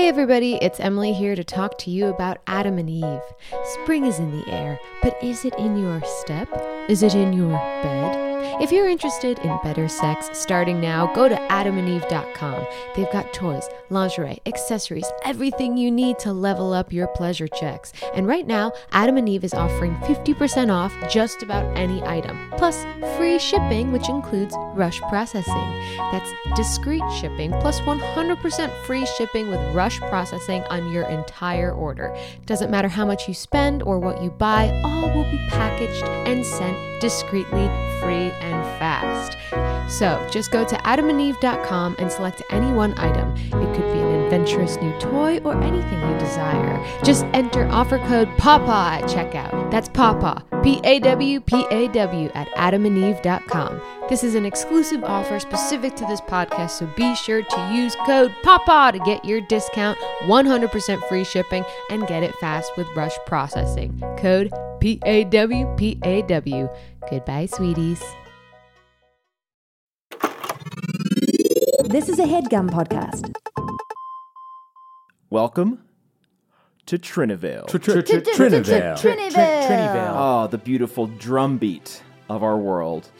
Hey everybody, it's Emily here to talk to you about Adam and Eve. Spring is in the air, but is it in your step? Is it in your bed? If you're interested in better sex starting now, go to adamandeve.com. They've got toys, lingerie, accessories, everything you need to level up your pleasure checks. And right now, Adam and Eve is offering 50% off just about any item, plus free shipping, which includes rush processing. That's discreet shipping plus 100% free shipping with rush processing on your entire order. Doesn't matter how much you spend or what you buy, all will be packaged and sent discreetly, free, and fast. So just go to adamandeve.com and select any one item. It could be an adventurous new toy or anything you desire. Just enter offer code PAWPAW at checkout. That's PAWPAW, P A W P A W, at adamandeve.com. This is an exclusive offer specific to this podcast, so be sure to use code PAWPAW to get your discount, 100% free shipping, and get it fast with rush processing. Code P A W P A W. Goodbye, sweeties. This is a headgum podcast. Welcome to Trinyvale. Trinyvale. Trinyvale. Ah, the beautiful drumbeat of our world.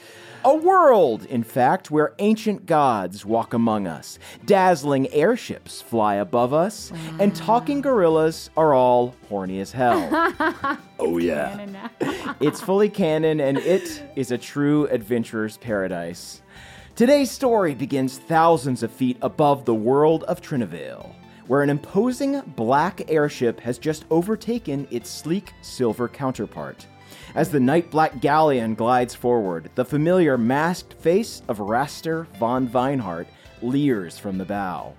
A world, in fact, where ancient gods walk among us, dazzling airships fly above us, and talking gorillas are all horny as hell. Oh yeah. It's fully canon, and it is a true adventurer's paradise. Today's story begins thousands of feet above the world of Trinyvale, where an imposing black airship has just overtaken its sleek silver counterpart. As the night black galleon glides forward, the familiar masked face of Raster von Vineheart leers from the bow.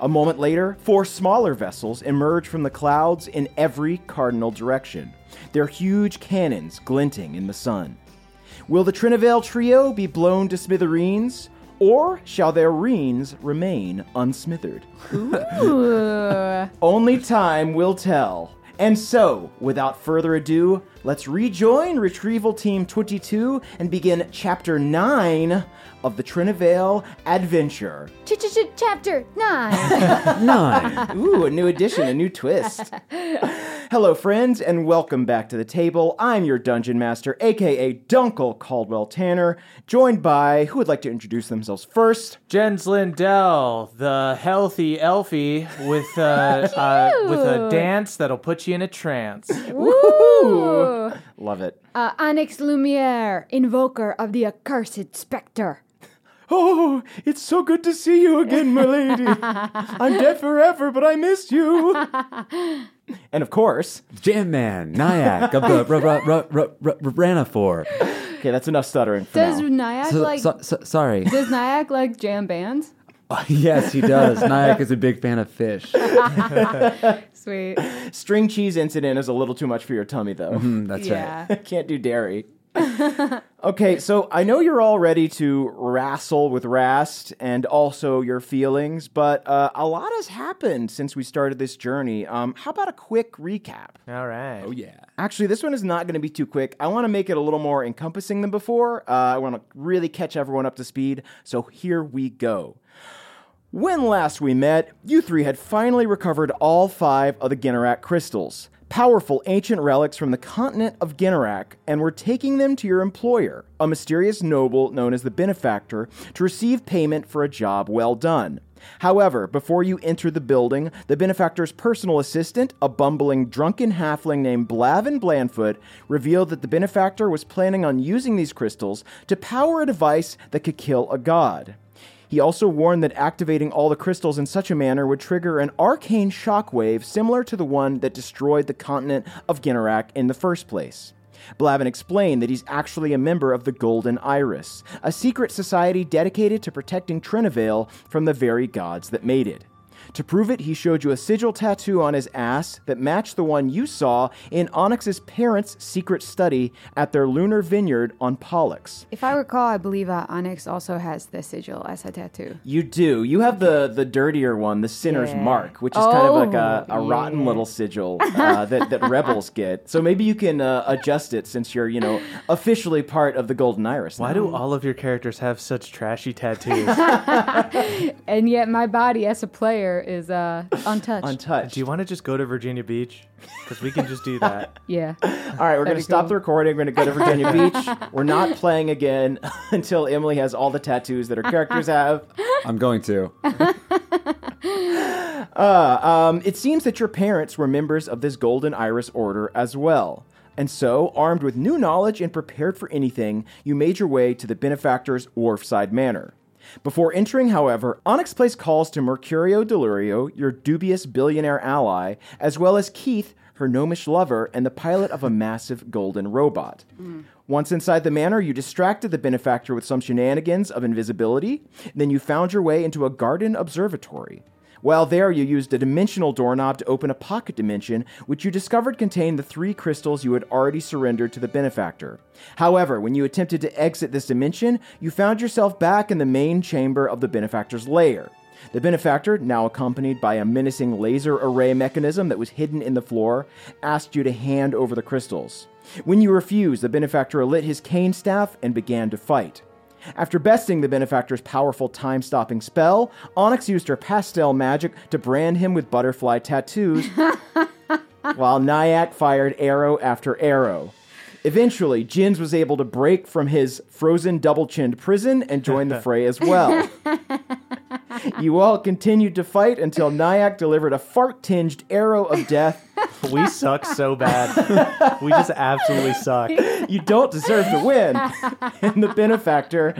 A moment later, four smaller vessels emerge from the clouds in every cardinal direction, their huge cannons glinting in the sun. Will the Trinyvale trio be blown to smithereens, or shall their reens remain unsmithered? Only time will tell. And so, without further ado, let's rejoin Retrieval Team 22 and begin Chapter 9 of the Trinyvale Adventure. Chapter 9. Nine. Ooh, a new addition, a new twist. Hello, friends, and welcome back to the table. I'm your dungeon master, aka Dunkel Caldwell Tanner, joined by who would like to introduce themselves first? Jens Lindell, the healthy elfie with uh, uh, with a dance that'll put you in a trance. Ooh, love it. uh, Onyx Lumiere, invoker of the accursed spectre. Oh, it's so good to see you again, my lady. I'm dead forever, but I miss you. and of course, Jam Man. Nyack of the R- R- R- R- R- Ranafor. okay, that's enough stuttering for Does now. Nyack So, like so, so, sorry. does Nyack like jam bands? yes, he does. Nyack is a big fan of Phish. Sweet. String cheese incident is a little too much for your tummy, though. Mm, that's yeah. Can't do dairy. okay, so I know you're all ready to wrestle with Rast and also your feelings, but uh, a lot has happened since we started this journey. Um, how about a quick recap? All right. Oh, Yeah. Actually, this one is not going to be too quick. I want to make it a little more encompassing than before. Uh, I want to really catch everyone up to speed. So here we go. When last we met, you three had finally recovered all five of the Ginnarak crystals, powerful ancient relics from the continent of Ginnarak, and were taking them to your employer, a mysterious noble known as the Benefactor, to receive payment for a job well done. However, before you entered the building, the benefactor's personal assistant, a bumbling, drunken halfling named Blavin Blandfoot, revealed that the benefactor was planning on using these crystals to power a device that could kill a god. He also warned that activating all the crystals in such a manner would trigger an arcane shockwave similar to the one that destroyed the continent of Ginnarak in the first place. Blavin explained that he's actually a member of the Golden Iris, a secret society dedicated to protecting Trinyvale from the very gods that made it. To prove it, he showed you a sigil tattoo on his ass that matched the one you saw in Onyx's parents' secret study at their lunar vineyard on Pollux. If I recall, I believe uh, Onyx also has the sigil as a tattoo. You do. You have the the dirtier one, the sinner's Yeah. mark, which is kind of like a, Oh, a rotten little sigil uh, that, that rebels get. So maybe you can uh, adjust it since you're, you know, officially part of the Golden Iris. Why now. do all of your characters have such trashy tattoos? And yet, my body as a player here is uh, untouched. Untouched. Do you want to just go to Virginia Beach? Because we can just do that. yeah. All right, we're going to stop cool. the recording. We're going to go to Virginia Beach. We're not playing again until Emily has all the tattoos that her characters have. I'm going to. Um, it seems that your parents were members of this Golden Iris Order as well. And so, armed with new knowledge and prepared for anything, you made your way to the benefactor's Wharfside Manor. Before entering, however, Onyx placed calls to Mercurio Delurio, your dubious billionaire ally, as well as Keith, her gnomish lover, and the pilot of a massive golden robot. Mm. Once inside the manor, you distracted the benefactor with some shenanigans of invisibility. Then you found your way into a garden observatory. While there, you used a dimensional doorknob to open a pocket dimension, which you discovered contained the three crystals you had already surrendered to the benefactor. However, when you attempted to exit this dimension, you found yourself back in the main chamber of the benefactor's lair. The benefactor, now accompanied by a menacing laser array mechanism that was hidden in the floor, asked you to hand over the crystals. When you refused, the benefactor lit his cane staff and began to fight. After besting the benefactor's powerful time stopping spell, Onyx used her pastel magic to brand him with butterfly tattoos, while Nyack fired arrow after arrow. Eventually, Jens was able to break from his frozen double chinned prison and join the fray as well. you all continued to fight until Nyack delivered a fart tinged arrow of death. We suck so bad. we just absolutely suck. You don't deserve to win. And the benefactor,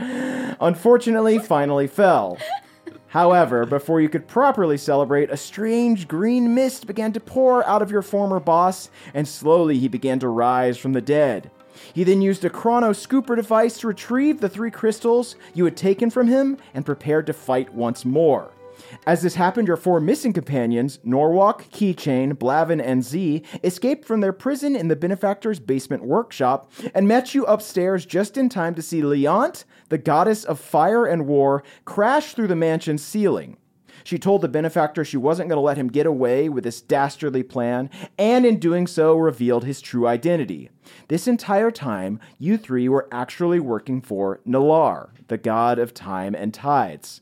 unfortunately, finally fell. However, before you could properly celebrate, a strange green mist began to pour out of your former boss, and slowly he began to rise from the dead. He then used a chrono scooper device to retrieve the three crystals you had taken from him and prepared to fight once more. As this happened, your four missing companions, Norwalk, Keychain, Blavin, and Z, escaped from their prison in the benefactor's basement workshop and met you upstairs just in time to see Leont, the goddess of fire and war, crashed through the mansion's ceiling. She told the benefactor she wasn't going to let him get away with this dastardly plan, and in doing so, revealed his true identity. This entire time, you three were actually working for Nalar, the god of time and tides.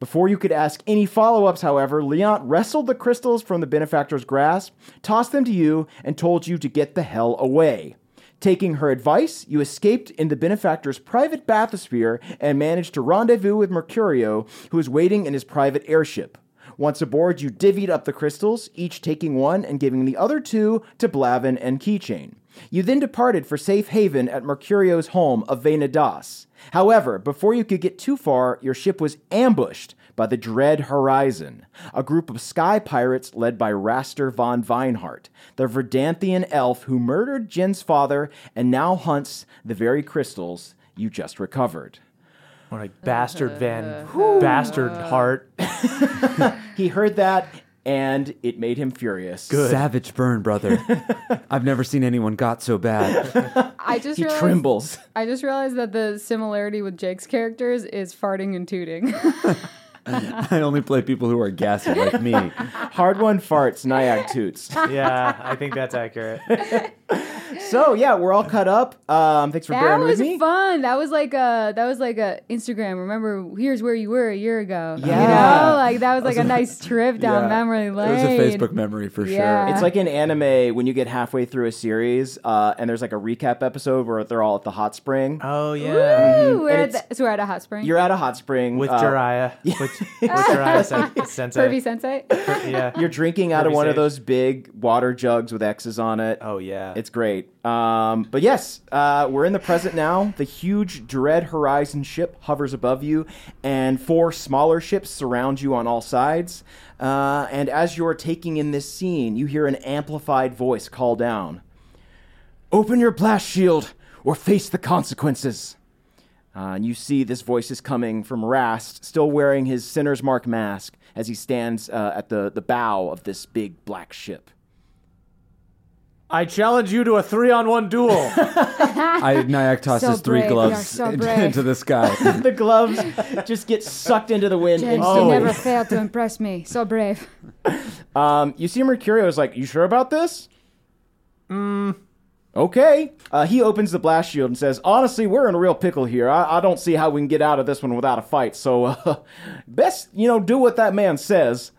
Before you could ask any follow ups, however, Leont wrestled the crystals from the benefactor's grasp, tossed them to you, and told you to get the hell away. Taking her advice, you escaped in the benefactor's private bathysphere and managed to rendezvous with Mercurio, who was waiting in his private airship. Once aboard, you divvied up the crystals, each taking one and giving the other two to Blavin and Keychain. You then departed for safe haven at Mercurio's home of Venedas. However, before you could get too far, your ship was ambushed by the Dread Horizon, a group of sky pirates led by Raster von Vineheart, the Verdanthian elf who murdered Jens' father and now hunts the very crystals you just recovered. Or like bastard Van, bastard heart. He heard that and it made him furious. Good. Savage burn, brother. I've never seen anyone got so bad. I just He realized, trembles. I just realized that the similarity with Jake's characters is farting and tooting. I only play people who are gassy like me. Hard one farts, Nyack toots. Yeah, I think that's accurate. So yeah, we're all cut up. Um, thanks for that bearing with me. fun. That was like a that was like a Instagram. Remember, here's where you were a year ago. Yeah. you know, like that was like a nice trip down Yeah. memory lane. It was a Facebook memory for Yeah. sure. It's like in anime when you get halfway through a series uh, and there's like a recap episode where they're all at the hot spring. Oh yeah, Woo, we're at the, so we're at a hot spring. You're at a hot spring with uh, Jiraiya, with, with Jiraiya sensei. Pervy Sensei. Yeah. You're drinking out of Kirby one of those big water jugs with X's on it. Oh yeah. It's great. Um, but yes, uh, we're in the present now. The huge Dread Horizon ship hovers above you, and four smaller ships surround you on all sides. Uh, and as you're taking in this scene, you hear an amplified voice call down Open your blast shield or face the consequences. Uh, and you see this voice is coming from Rast, still wearing his Sinner's Mark mask as he stands uh, at the, the bow of this big black ship. I challenge you to a three-on-one duel. I Nyack tosses So three brave, gloves so into, the sky. the gloves just get sucked into the wind. James, instantly. you never failed to impress me. So brave. Um, you see Mercurio is like, "You sure about this?" Mm. Okay. Uh, he opens the blast shield and says, "Honestly, we're in a real pickle here. I, I don't see how we can get out of this one without a fight. So, uh, best you know, do what that man says.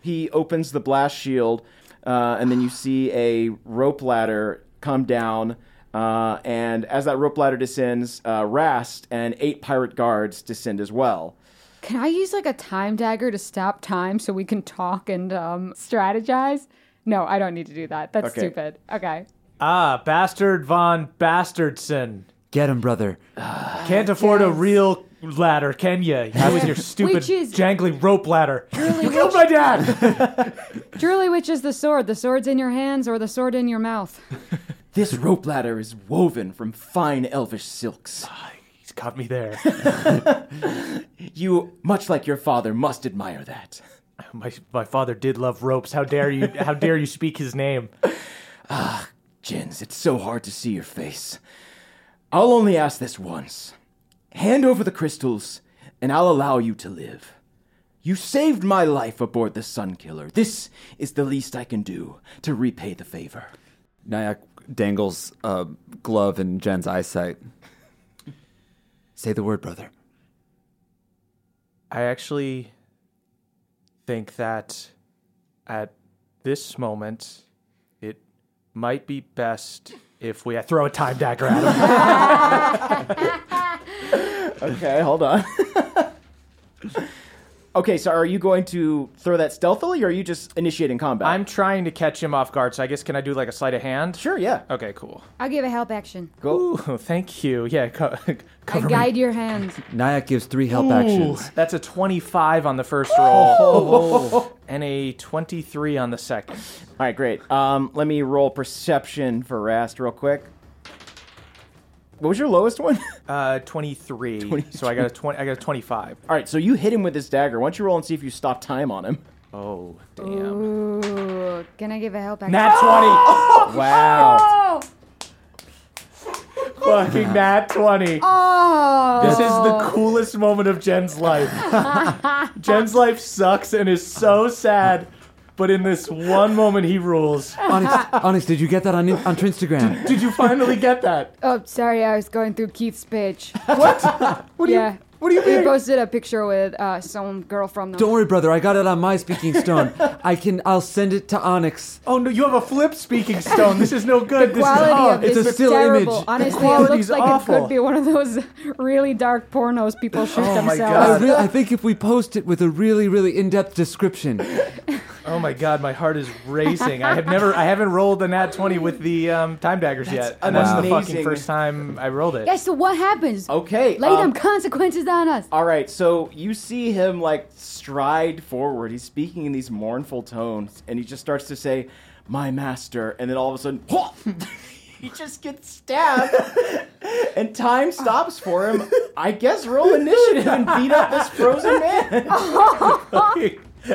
he opens the blast shield, uh, and then you see a rope ladder come down. Uh, and as that rope ladder descends, uh, Rast and eight pirate guards descend as well. Can I use like a time dagger to stop time so we can talk and um, strategize? No, I don't need to do that. That's Okay. stupid. Okay. Ah, Bastard von Bastardson. Get him, brother. Can't afford a real ladder, can you? You with your stupid Which is- jangly rope ladder. Really, You killed my dad. Truly, which is the sword? The sword's in your hands or the sword in your mouth? This rope ladder is woven from fine elvish silks. He's got me there. You, much like your father, must admire that. My my father did love ropes. How dare you? How dare you speak his name? Ah, Jens, it's so hard to see your face. I'll only ask this once. Hand over the crystals, and I'll allow you to live. You saved my life aboard the Sun Killer. This is the least I can do to repay the favor. Nyack dangles a glove in Jens' eyesight. Say the word, brother. I actually think that at this moment, it might be best if we throw a time dagger at him. Okay, hold on. okay, so are you going to throw that stealthily, or are you just initiating combat? I'm trying to catch him off guard, so I guess can I do like a sleight of hand? sure, yeah. Okay, cool. I'll give a help action. Go. Ooh, thank you. Yeah, co- I cover me. guide your hands. Nyack gives three help Ooh, actions. that's a 25 on the first roll, and a 23 on the second. All right, great. Um, let me roll perception for Rast real quick. What was your lowest one? Uh, 23. So I got a 20. I got a 25. All right, so you hit him with this dagger. Why don't you roll and see if you stop time on him? Oh, damn. Ooh, can I give a help action? Nat 20. Wow. Oh! Fucking nat 20. Oh! This is the coolest moment of Jens' life. Jens' life sucks and is so sad, but in this one moment he rules. Honest, Onyx, did you get that on, on Instagram? Did you finally get that? Oh, sorry, I was going through Keith's page. What? What do yeah. You? What do you He mean? posted a picture with uh, some girl from the. Don't worry, brother. I got it on my speaking stone. I can. I'll send it to Onyx. Oh no, you have a flip speaking stone. This is no good. This is Quality oh, of it's this a is still terrible. image. Honestly, it looks like awful. it could be one of those really dark pornos people shoot Oh my themselves. I, God. re- I think if we post it with a really, really in-depth description, Oh my god, my heart is racing. I have never, I haven't rolled a nat twenty with the um, time daggers yet, and that's the fucking first time I rolled it. Yeah, so what happens? Okay. Lay um, them consequences on us. All right, so you see him like stride forward. He's speaking in these mournful tones, and he just starts to say, "My master," and then all of a sudden, he just gets stabbed, and time stops for him. I guess roll initiative and beat up this frozen man.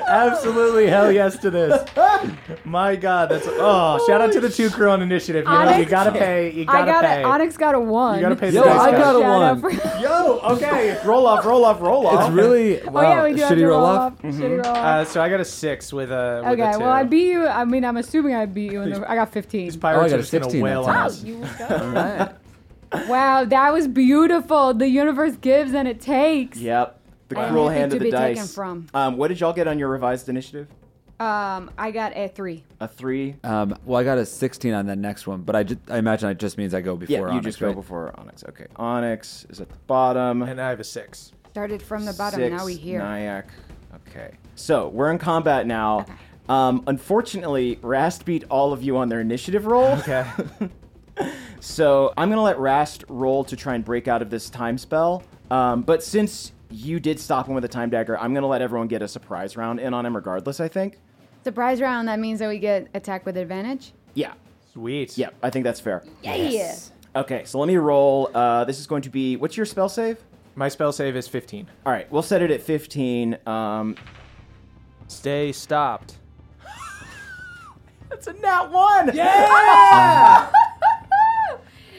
Absolutely, hell yes to this. My God, that's oh! Shout out to the two crew on initiative. You know, you gotta pay. You I gotta got pay. it. Onyx got a one. You gotta pay the Yo, dice I guys. got a Shout out one. for- Yo, okay, roll off, roll off, roll off. it's really wow. oh yeah, we do have Shitty to roll roll off. off. Shitty roll off. Uh, so I got a six with a. With okay, a two. well I beat you. I mean, I'm assuming I beat you. In the, I got 15. These pirates Oh, I got are a just gonna 16 that wail time. on us. You go. wow, that was beautiful. The universe gives and it takes. Yep, the I cruel have hand to of the be dice. taken from. Um, what did y'all get on your revised initiative? Um, I got a three. A three. Um, well, I got a 16 on that next one, but I, ju- I imagine it just means I go before Yeah, you Onyx, just go right? before Onyx. Okay, Onyx is at the bottom. And I have a six. Started from the bottom. Six, now we here. Nyack. Okay. So we're in combat now. Okay. Um, unfortunately, Rast beat all of you on their initiative roll. Okay. So I'm gonna let Rast roll to try and break out of this time spell. Um, but since you did stop him with a time dagger, I'm gonna let everyone get a surprise round in on him regardless. I think. Surprise round. That means that we get attack with advantage. Yeah. Sweet. Yeah. I think that's fair. Yeah. Okay. So let me roll. Uh, this is going to be. What's your spell save? My spell save is 15. All right. We'll set it at 15. Um, Stay stopped. that's a nat one. Yeah!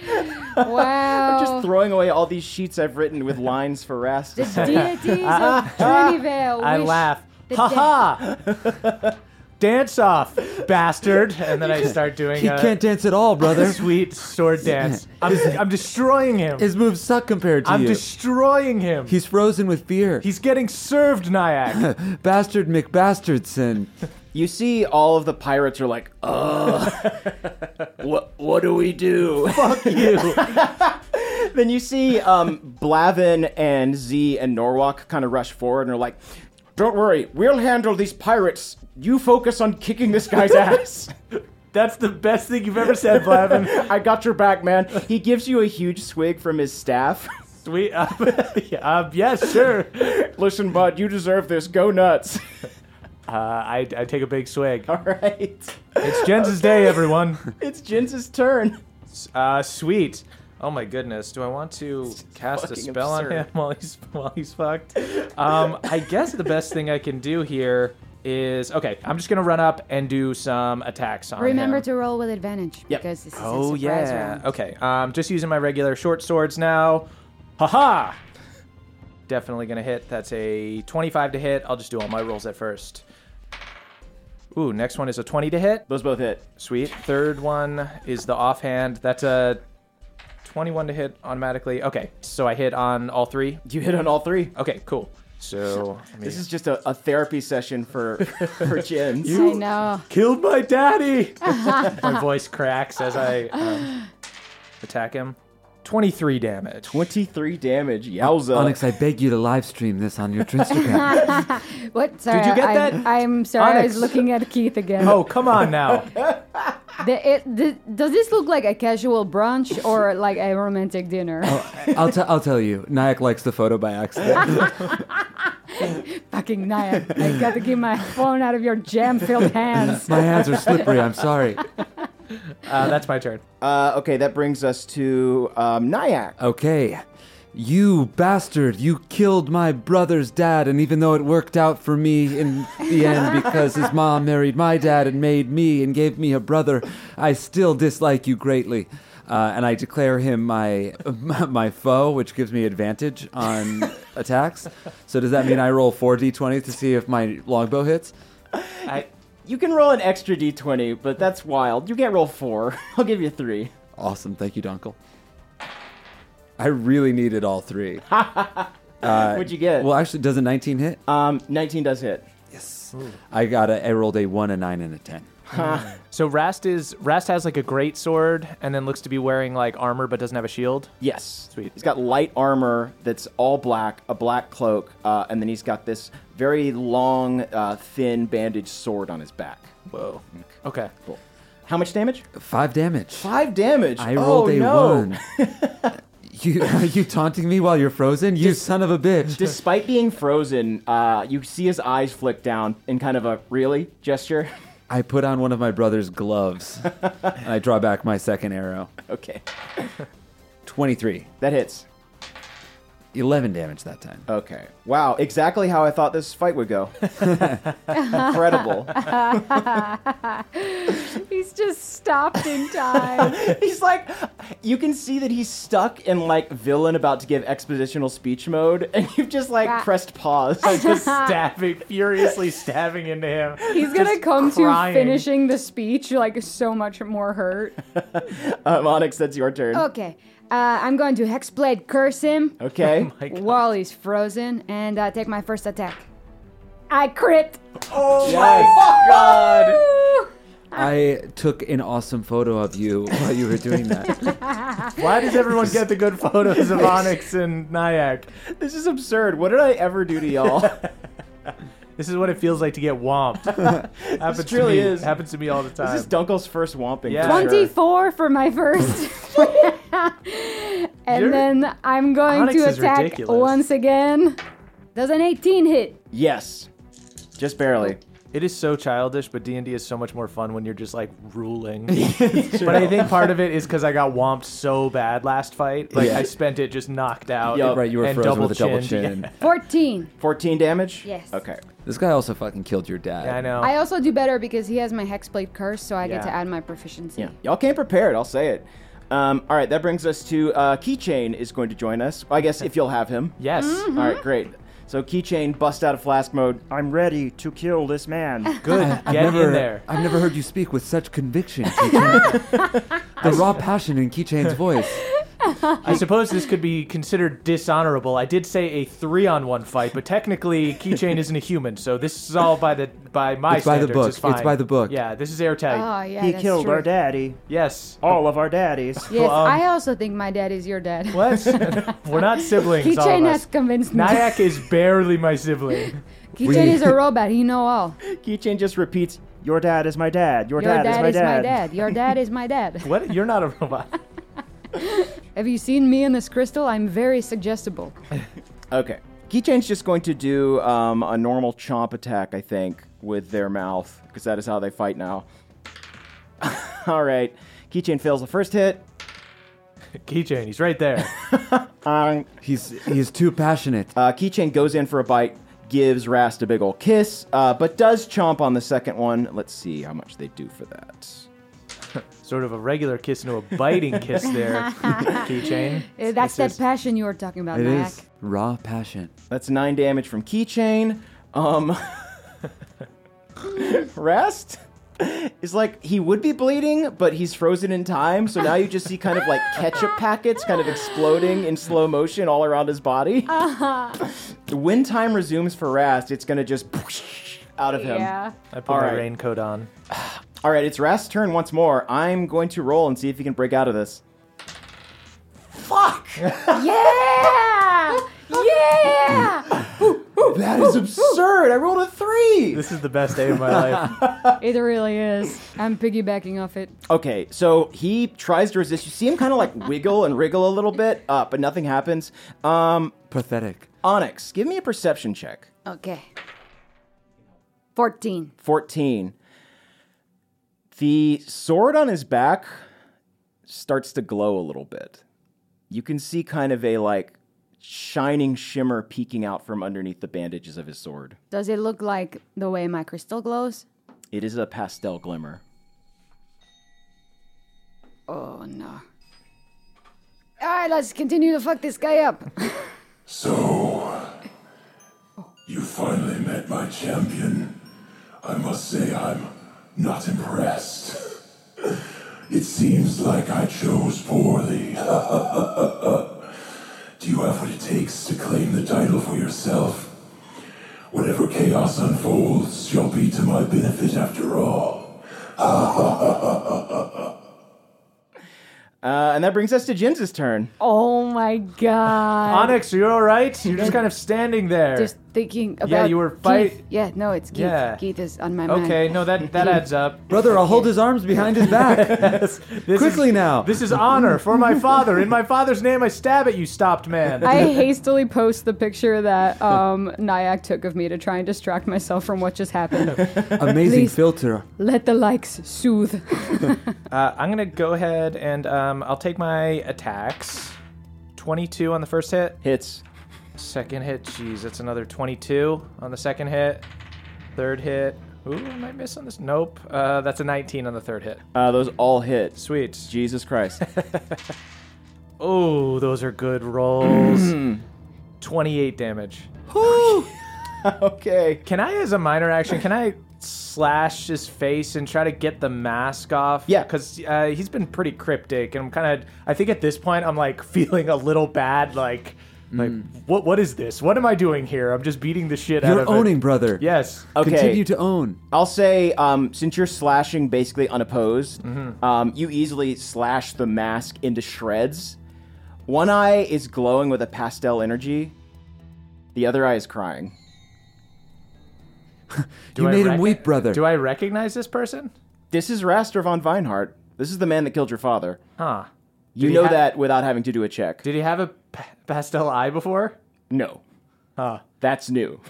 Wow. I'm just throwing away all these sheets I've written with lines for Rast. The deities of ah, ah. Trinyvale I wish laugh. that Ha ha! dance off, bastard. And then I start doing He a can't dance at all, brother. sweet sword dance. I'm, I'm destroying him. His moves suck compared to you. I'm you. destroying him. He's frozen with fear. He's getting served, Nyack. Bastard McBastardson. You see, all of the pirates are like, "Uh, what? What do we do?" Fuck you. then you see um, Blavin and Z and Norwalk kind of rush forward and are like, "Don't worry, we'll handle these pirates. You focus on kicking this guy's ass." That's the best thing you've ever said, Blavin. I got your back, man. He gives you a huge swig from his staff. Sweet. Uh, yeah, yeah, sure. Listen, bud, you deserve this. Go nuts. Uh, I, I take a big swig. All right. It's Jens' day, everyone. It's Jens' turn. Uh, sweet. Oh my goodness. Do I want to cast a fucking spell on absurd. him while he's while he's fucked? Um, I guess the best thing I can do here is okay. I'm just gonna run up and do some attacks on him. Remember him. to roll with advantage Yep. because this is Oh a surprise yeah. round. Okay. Um, just using my regular short swords now. Haha. Definitely gonna hit. That's a 25 to hit. I'll just do all my rolls at first. Ooh, next one is a 20 to hit. Those both hit. Sweet. Third one is the offhand. That's a 21 to hit automatically. Okay, so I hit on all three. You hit on all three. Okay, cool. So let me- This is just a, a therapy session for for Jens. I know. killed my daddy. my voice cracks as I um, attack him. 23 damage. 23 damage. Yowza. Onyx, I beg you to live stream this on your Instagram. What? Sorry, Did you get I, that? I'm sorry. I Onyx. was looking at Keith again. Oh, come on now. The, it, the, does this look like a casual brunch or like a romantic dinner? Oh, I'll, t- I'll tell you. Nyack likes the photo by accident. Fucking Nyack. I got to get my phone out of your jam-filled hands. My hands are slippery. I'm sorry. Uh, that's my turn. Uh, okay, that brings us to um, Nyack. Okay. You bastard, you killed my brother's dad, and even though it worked out for me in the end because his mom married my dad and made me and gave me a brother, I still dislike you greatly. Uh, and I declare him my my foe, which gives me advantage on attacks. So does that mean I roll four d20 to see if my longbow hits? I, You can roll an extra d20, but that's wild. You can't roll four. I'll give you three. Awesome, thank you, Dunkel. I really needed all three. What'd you get? Well, actually, does a 19 hit? um, 19 does hit. Yes. I got a. I rolled a one, a nine, and a ten. so Rast is Rast has like a great sword and then looks to be wearing like armor but doesn't have a shield. Yes. Sweet. He's got light armor that's all black, a black cloak, uh, and then he's got this very long, uh, thin bandaged sword on his back. Whoa. Okay. Cool. How much damage? Five damage. Five damage. I rolled oh, a no. one. you are you taunting me while you're frozen? You son of a bitch. Despite being frozen, uh, you see his eyes flick down in kind of a really gesture. I put on one of my brother's gloves. and I draw back my second arrow. okay, 23. that hits. 11 damage that time. Okay. Wow, exactly how I thought this fight would go. Incredible. He's just stopped in time. He's like, you can see that he's stuck in like villain about to give expositional speech mode, and you've just like Yeah. pressed pause. Like just stabbing, furiously stabbing into him. He's gonna come crying. to finishing the speech like so much more hurt. um, Onyx, that's your turn. Okay, uh, I'm going to hexblade curse him Okay. My God. while he's frozen and uh, take my first attack. I crit. Oh Yes. God. I took an awesome photo of you while you were doing that. Why does everyone get the good photos of Onyx and Nyack? This is absurd. What did I ever do to y'all? This is what it feels like to get whomped. happens truly to me, is. Happens to me all the time. this is Dunkel's first whomping. Yeah. for sure. 24 for my first. and You're- then I'm going Onyx to is attack ridiculous. once again. Does an 18 hit? Yes. Just barely. It is so childish, but D and D is so much more fun when you're just like ruling. but I think part of it is because I got whomped so bad last fight. Like Yeah. I spent it just knocked out. Yup. right, you were and frozen double with a double chinned. chin. 14. 14 damage? Yes. Okay. This guy also fucking killed your dad. Yeah, I know. I also do better because he has my hexblade curse, so I get Yeah. to add my proficiency. Yeah. Y'all came prepared, I'll say it. Um, all right, that brings us to uh, Keychain is going to join us. I guess if you'll have him. yes. Mm-hmm. All right, great. So Keychain busts out of flask mode. I'm ready to kill this man. Good. I've Get never, in there. I've never heard you speak with such conviction, Keychain. the raw passion in Keychain's voice. I suppose this could be considered dishonorable. I did say a three-on-one fight, but technically, Keychain isn't a human, so this is all by the by my It's by the book. It's, fine. It's by the book. Yeah, this is airtight. Oh yeah, he that's killed true. our daddy. yes. All of our daddies. Yes, Um, I also think my dad is your dad. What? We're not siblings. Keychain has convinced me. Nyack is barely my sibling. Keychain is a robot. He know all. Keychain just repeats, Your dad is my dad. Your, Your dad, is my dad. my dad. Your dad is my dad. What? You're not a robot. Have you seen me in this crystal? I'm very suggestible. Okay. Keychain's just going to do um, a normal chomp attack, I think, with their mouth, because that is how they fight now. All right. Keychain fails the first hit. Keychain, he's right there. Um, He's he's too passionate. uh, Keychain goes in for a bite, gives Rast a big ol' kiss, uh, but does chomp on the second one. Let's see how much they do for that. Sort of a regular kiss into a biting kiss there, Keychain. Uh, That's that This passion you were talking about, It Nyack. is raw passion. That's nine damage from Keychain. Um, rest is like he would be bleeding, but he's frozen in time. So now you just see kind of like ketchup packets kind of exploding in slow motion all around his body. When time resumes for Rast, it's gonna just out of him. Yeah. I put All my right. raincoat on. All right, it's Rast's turn once more. I'm going to roll and see if he can break out of this. Fuck! Yeah! Yeah! That is absurd. I rolled a three. This is the best day of my life. it really is. I'm piggybacking off it. Okay, so he tries to resist. You see him kind of like wiggle and wriggle a little bit, uh, but nothing happens. Um, Pathetic. Onyx, give me a perception check. Okay. 14. 14. The sword on his back starts to glow a little bit. You can see kind of a like shining shimmer peeking out from underneath the bandages of his sword. Does it look like the way my crystal glows? It is a pastel glimmer. Oh no. Alright, let's continue to fuck this guy up. So, you finally met my champion. I must say, I'm not impressed. It seems like I chose poorly. Do you have what it takes to claim the title for yourself? Whatever chaos unfolds shall be to my benefit after all. Uh, and that brings us to Jens' turn. oh my god. Onyx, are you all right? You're just kind of standing there. Just thinking about Yeah, you were Keith. fight- Yeah, no, it's Keith. Yeah. Keith is on my mind. okay, no, that that adds up. Brother, I'll hold his arms behind his back. This Quickly is, now. This is honor for my father. In my father's name, I stab at you, stopped man. I hastily post the picture that um, Nyack took of me to try and distract myself from what just happened. Amazing Please. filter. Let the likes soothe. Uh, I'm gonna go ahead and um, I'll take my attacks. 22 on the first hit. Hits. Second hit, jeez, that's another 22 on the second hit. Third hit, ooh, am I miss on this? Nope. Uh, that's a 19 on the third hit. Uh, those all hit. Sweet. Jesus Christ. Oh, those are good rolls. 28 damage. okay. Can I, as a minor action, can I slash his face and try to get the mask off? Yeah. because uh, he's been pretty cryptic, and I'm kind of. I think at this point I'm like feeling a little bad. Like, like what? What is this? What am I doing here? I'm just beating the shit out of. You're owning, it. brother. Yes. Okay. Continue to own. I'll say, um, since you're slashing basically unopposed, um, you easily slash the mask into shreds. One eye is glowing with a pastel energy. The other eye is crying. Do you I made him weep, brother. Do I recognize this person? This is Raster von Vineheart. This is the man that killed your father. Huh. You Did he know ha- that without having to do a check. Did he have a pastel eye before? no, Huh. that's new.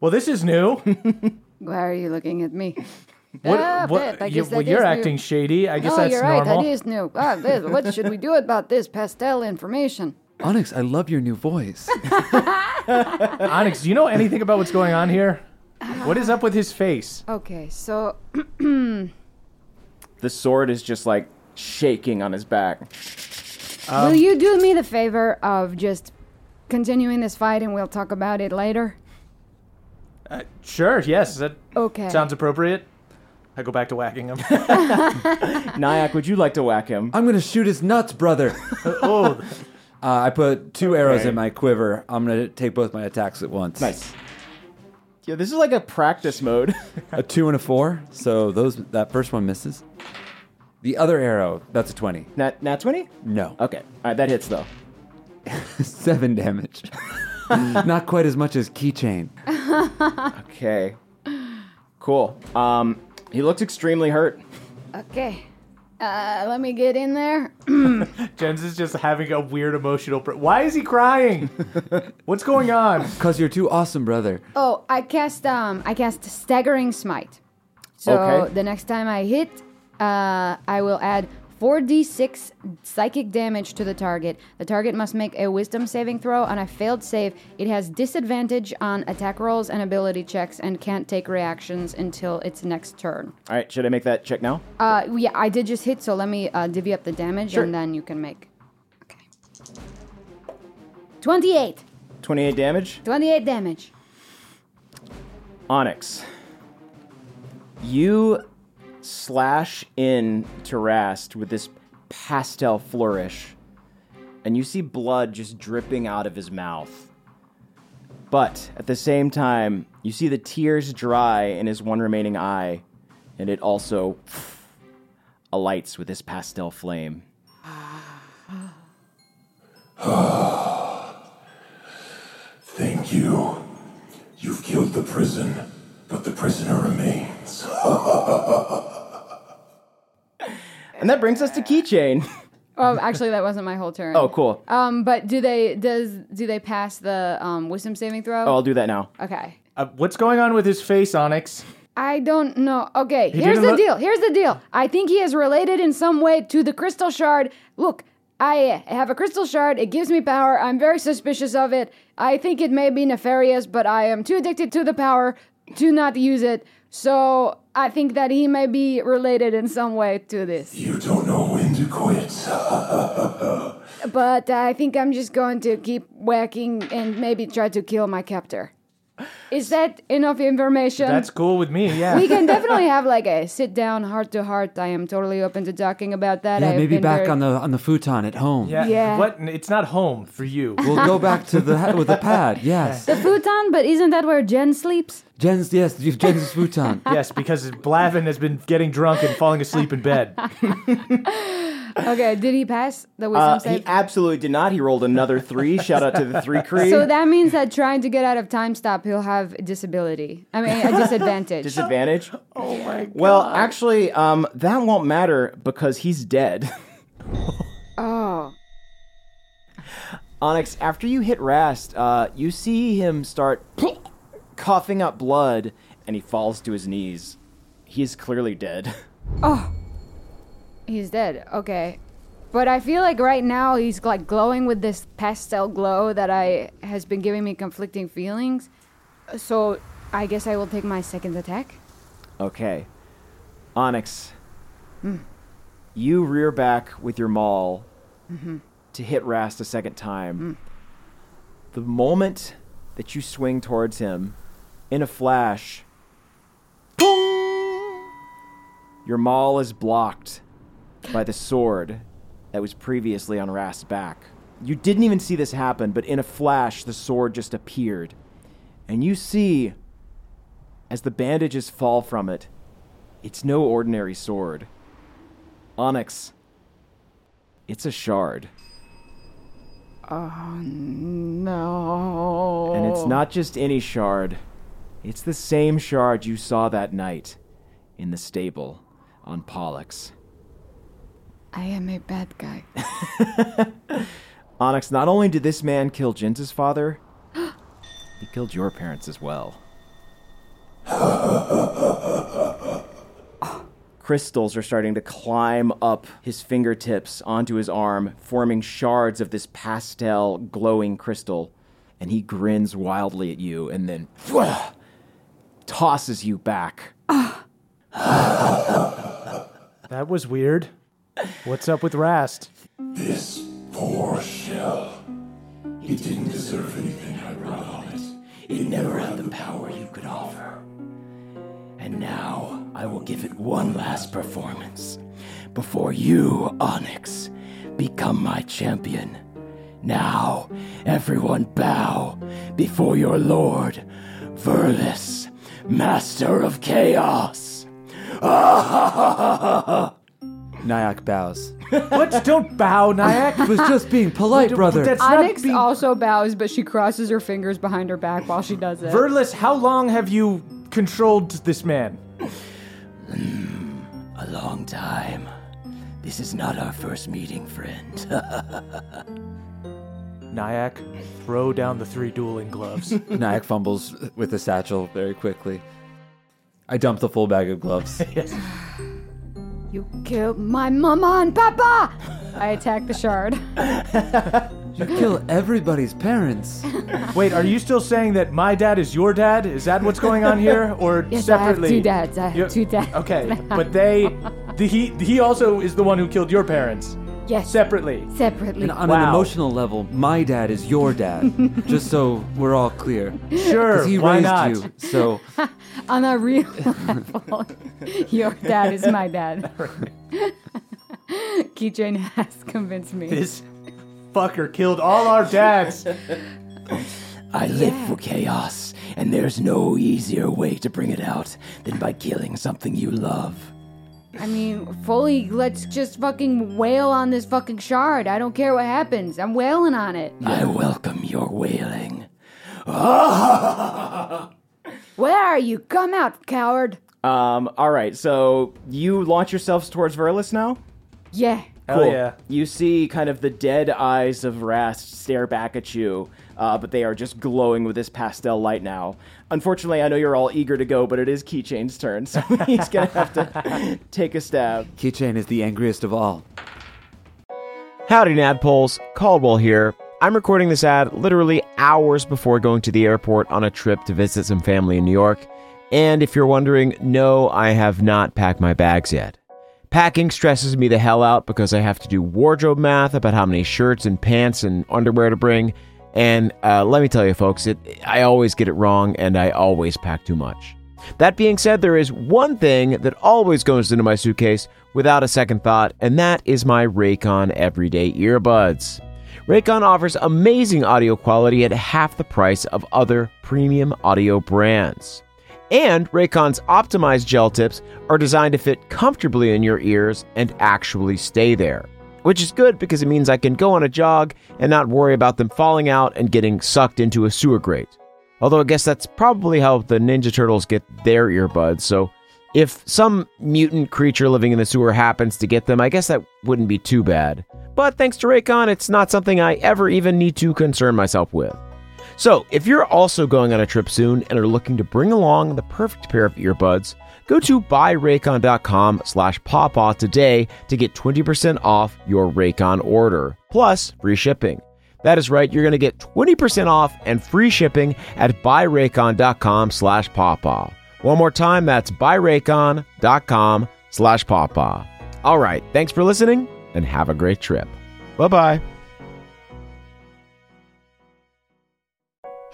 Well, this is new. Why are you looking at me? What? Ah, what. I you, guess well, you're is new. acting shady. I guess oh, that's you're right. normal. That is new. Ah, this, what should we do about this pastel information? Onyx, I love your new voice. Onyx, do you know anything about what's going on here? What is up with his face? Okay, so The sword is just like shaking on his back. will you do me the favor of just continuing this fight and we'll talk about it later? Uh, sure, yes, that Okay. sounds appropriate. I go back to whacking him. Nyack, would you like to whack him? I'm gonna shoot his nuts, brother. oh, Uh, I put two arrows in my quiver. I'm gonna take both my attacks at once. Nice. Yeah, this is like a practice mode. A two and a four. So those that first one misses. The other arrow, that's a twenty. nat, nat 20? No. Okay. All right, that hits though. Seven damage. Not quite as much as keychain. Okay. Cool. Um, he looks extremely hurt. Okay. Uh, let me get in there. Jens is just having a weird emotional. Pr- Why is he crying? What's going on? Cause you're too awesome, brother. Oh, I cast um I cast staggering smite. So Okay. the next time I hit, uh, I will add 4d6 psychic damage to the target. The target must make a wisdom saving throw. On a failed save, it has disadvantage on attack rolls and ability checks and can't take reactions until its next turn. All right, should I make that check now? Uh, yeah, I did just hit, so let me uh, divvy up the damage Sure. and then you can make. Okay. 28. 28 damage. 28 damage. Onyx. You slash in to with this pastel flourish, and you see blood just dripping out of his mouth. But at the same time, you see the tears dry in his one remaining eye, and it also alights with this pastel flame. Thank you. You've killed the prison, but the prisoner remains. And that brings us to Keychain. Oh, actually, that wasn't my whole turn. oh, cool. Um, but do they does do they pass the um, wisdom saving throw? Oh, I'll do that now. Okay. Uh, what's going on with his face, Onyx? I don't know. Okay, here's didn't the look- deal. Here's the deal. I think he is related in some way to the crystal shard. Look, I have a crystal shard. It gives me power. I'm very suspicious of it. I think it may be nefarious, but I am too addicted to the power to not use it. So I think that he may be related in some way to this. You don't know when to quit. But I think I'm just going to keep whacking and maybe try to kill my captor. Is that enough information? That's cool with me. Yeah. we can definitely have like a sit down heart to heart. I am totally open to talking about that. Yeah, I've maybe been back very- on the on the futon at home. yeah. Yeah. What? It's not home for you. We'll go back to the with the pad. Yes. the futon, but isn't that where Jen sleeps? Jens' yes, Jens' futon. yes, because Blavin has been getting drunk and falling asleep in bed. Okay, did he pass the wisdom Uh, he absolutely did not. He rolled another three. Shout out to the three Cree. so that means that trying to get out of time stop, he'll have a disability. I mean, a disadvantage. disadvantage. Oh my god. Well, actually, um, that won't matter because he's dead. oh, Onyx, after you hit Rast, uh, you see him start coughing up blood, and he falls to his knees. He is clearly dead. He's dead. Okay. But I feel like right now he's like glowing with this pastel glow that I has been giving me conflicting feelings. So I guess I will take my second attack. Okay. Onyx, hmm. you rear back with your maul mm-hmm. to hit Rast a second time. Hmm. The moment that you swing towards him, in a flash, boom, your maul is blocked by the sword that was previously on Rast's back. You didn't even see this happen, but in a flash, the sword just appeared. And you see, as the bandages fall from it, it's no ordinary sword. Onyx, it's a shard. Oh, no. And it's not just any shard, it's the same shard you saw that night in the stable on Pollux. I am a bad guy. Onyx, not only did this man kill Jinta's father, he killed your parents as well. Crystals are starting to climb up his fingertips onto his arm, forming shards of this pastel glowing crystal. And he grins wildly at you and then tosses you back. That was weird. What's up with Rast? This poor shell. It didn't deserve anything I brought on it. It never had the power you could offer. And now I will give it one last performance before you, Onyx, become my champion. Now, everyone bow before your lord, Verlis, Master of Chaos. Nyack bows. What? Don't bow, Nyack. It was just being polite, brother. That's not Onyx being- also bows, but she crosses her fingers behind her back while she does it. Verlis, how long have you controlled this man? A long time. This is not our first meeting, friend. Nyack, throw down the three dueling gloves. Nyack fumbles with the satchel very quickly. I dump the full bag of gloves. You killed my mama and papa! I attack the shard. You kill everybody's parents. Wait, are you still saying that my dad is your dad? Is that what's going on here, or Yes, I have separately? two dads. I have You- two dads. Okay, but they, the, he, he also is the one who killed your parents Yes, separately. separately. And on Wow. an emotional level, my dad is your dad. just so we're all clear. Sure, Because he why raised not? you. So On a real level, your dad is my dad. Keychain has convinced me. This fucker killed all our dads. I live for chaos, and there's no easier way to bring it out than by killing something you love. I mean, fully, let's just fucking wail on this fucking shard. I don't care what happens. I'm wailing on it. I welcome your wailing. Where are you? Come out, coward. Um, all right, so you launch yourselves towards Verlis now? Yeah. Hell yeah. You see kind of the dead eyes of Rast stare back at you, uh, but they are just glowing with this pastel light now. Unfortunately, I know you're all eager to go, but it is Keychain's turn, so he's gonna have to take a stab. Keychain is the angriest of all. Howdy, Nadpoles. Caldwell here. I'm recording this ad literally hours before going to the airport on a trip to visit some family in New York. And if you're wondering, no, I have not packed my bags yet. Packing stresses me the hell out because I have to do wardrobe math about how many shirts and pants and underwear to bring. And uh, let me tell you, folks, it, I always get it wrong and I always pack too much. That being said, there is one thing that always goes into my suitcase without a second thought, and that is my Raycon Everyday Earbuds. Raycon offers amazing audio quality at half the price of other premium audio brands. And Raycon's optimized gel tips are designed to fit comfortably in your ears and actually stay there. Which is good because it means I can go on a jog and not worry about them falling out and getting sucked into a sewer grate. Although I guess that's probably how the Ninja Turtles get their earbuds, so if some mutant creature living in the sewer happens to get them, I guess that wouldn't be too bad. But thanks to Raycon, it's not something I ever even need to concern myself with. So, if you're also going on a trip soon and are looking to bring along the perfect pair of earbuds, go to buyraycon.com slash pawpaw today to get 20% off your Raycon order, plus free shipping. That is right, you're going to get 20% off and free shipping at buyraycon.com slash pawpaw. One more time, that's buyraycon.com slash pawpaw. All right, thanks for listening and have a great trip. Bye-bye.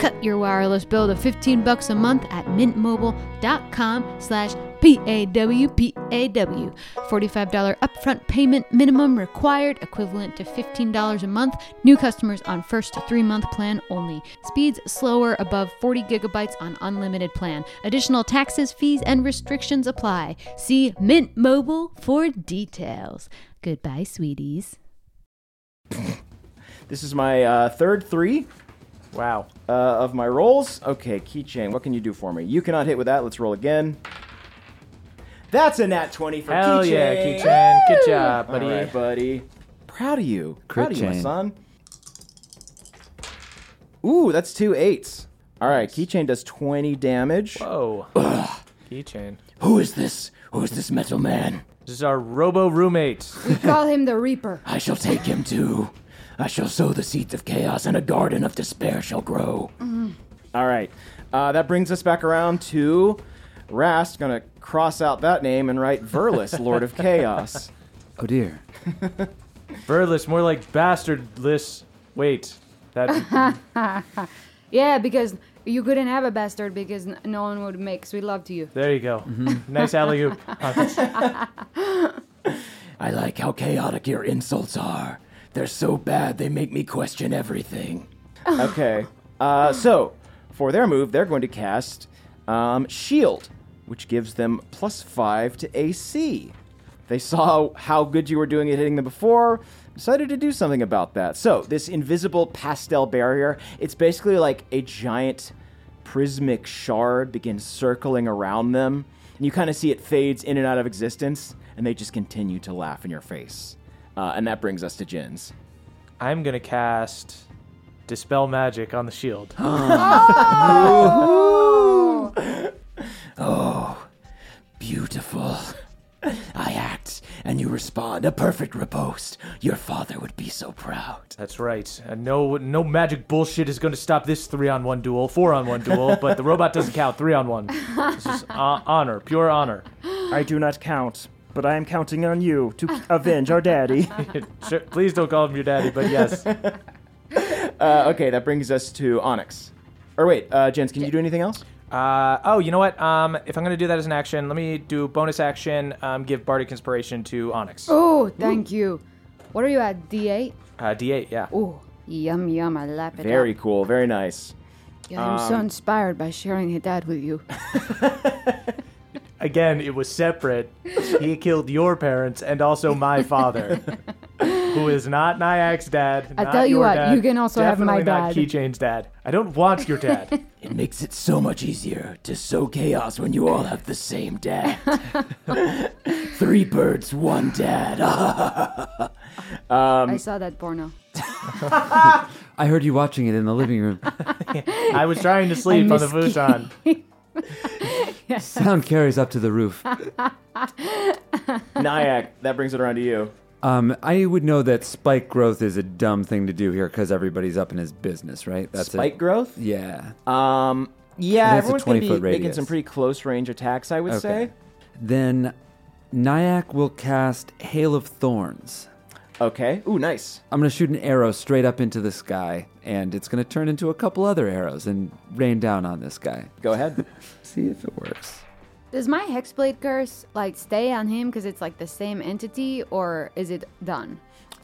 Cut your wireless bill to 15 bucks a month at mintmobile.com slash P-A-W-P-A-W. $45 upfront payment minimum required, equivalent to $15 a month. New customers on first three-month plan only. Speeds slower above 40 gigabytes on unlimited plan. Additional taxes, fees, and restrictions apply. See Mint Mobile for details. Goodbye, sweeties. This is my uh, third three. Wow. uh, of my rolls. Okay, keychain, what can you do for me? You cannot hit with that. Let's roll again. That's a nat 20 for Hell keychain. yeah, Keychain. Good job, buddy. right, buddy. Proud of you. Proud Crit of you, my chain. son. Ooh, that's two eights. All right, keychain does 20 damage. Whoa. Keychain. Who is this? Who is this metal man? This is our robo roommate. We call him the Reaper. I shall take him too. I shall sow the seeds of chaos, and a garden of despair shall grow. All right, uh, that brings us back around to Rast. Gonna cross out that name and write Verlis, Lord of Chaos. Oh dear. Birdless, more like bastardless. Wait. That Yeah, because you couldn't have a bastard because n- no one would make sweet love to you. there you go. Nice alley oop. I like how chaotic your insults are. They're so bad they make me question everything. Okay, uh, so for their move, they're going to cast um, Shield, which gives them plus five to AC. They saw how good you were doing at hitting them before, decided to do something about that. So, this invisible pastel barrier, it's basically like a giant prismic shard begins circling around them, and you kind of see it fades in and out of existence, and they just continue to laugh in your face. Uh, and that brings us to Jens'. I'm gonna cast Dispel Magic on the shield. Oh, beautiful. I act, and you respond. A perfect riposte. Your father would be so proud. That's right. And no no magic bullshit is going to stop this three on one duel, four on one duel, but the robot doesn't count. Three on one. This is uh, honor, pure honor. I do not count, but I am counting on you to avenge our daddy. Sure, please don't call him your daddy, but yes. uh, okay, that brings us to Onyx. Or wait, uh, Jens, can you do anything else? Uh, oh, you know what? Um, if I'm going to do that as an action, let me do bonus action. Um, give Bardic Inspiration to Onyx. Oh, thank you. What are you at? D8? Uh, D8, yeah. Oh, yum yum. I lap it Very up. cool, very nice. Yeah, I'm so inspired by sharing that with you. Again, it was separate. He killed your parents and also my father, who is not Nyack's dad. I not tell you your what, dad, you can also have my dad. definitely not. Keychain's dad. I don't want your dad. It makes it so much easier to sow chaos when you all have the same dad. Three birds, one dad. Um, I saw that porno. I heard you watching it in the living room. I was trying to sleep on the miss futon. Sound carries up to the roof. Nyack, that brings it around to you. Um, I would know that spike growth is a dumb thing to do here because everybody's up in his business, right? That's Spike it. growth? Yeah. Um, yeah, that's a everyone's going to 20 be foot making some pretty close range attacks, I would Okay. say. Then Nyack will cast Hail of Thorns. Okay. Ooh, nice. I'm going to shoot an arrow straight up into the sky, and it's going to turn into a couple other arrows and rain down on this guy. Go ahead. See if it works. Does my hexblade curse like stay on him because it's like the same entity, or is it done?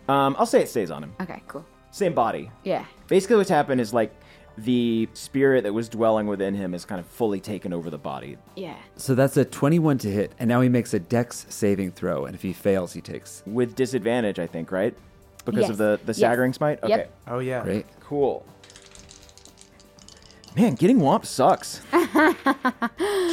um, I'll say it stays on him. Okay, cool. Same body. Yeah. Basically, what's happened is like the spirit that was dwelling within him is kind of fully taken over the body. Yeah. So that's a 21 to hit, and now he makes a dex saving throw, and if he fails, he takes. With disadvantage, I think, right? Because Yes. of the, the Yes. staggering smite? Okay. Yep. Oh, yeah. Great. Cool. Man, getting whomped sucks.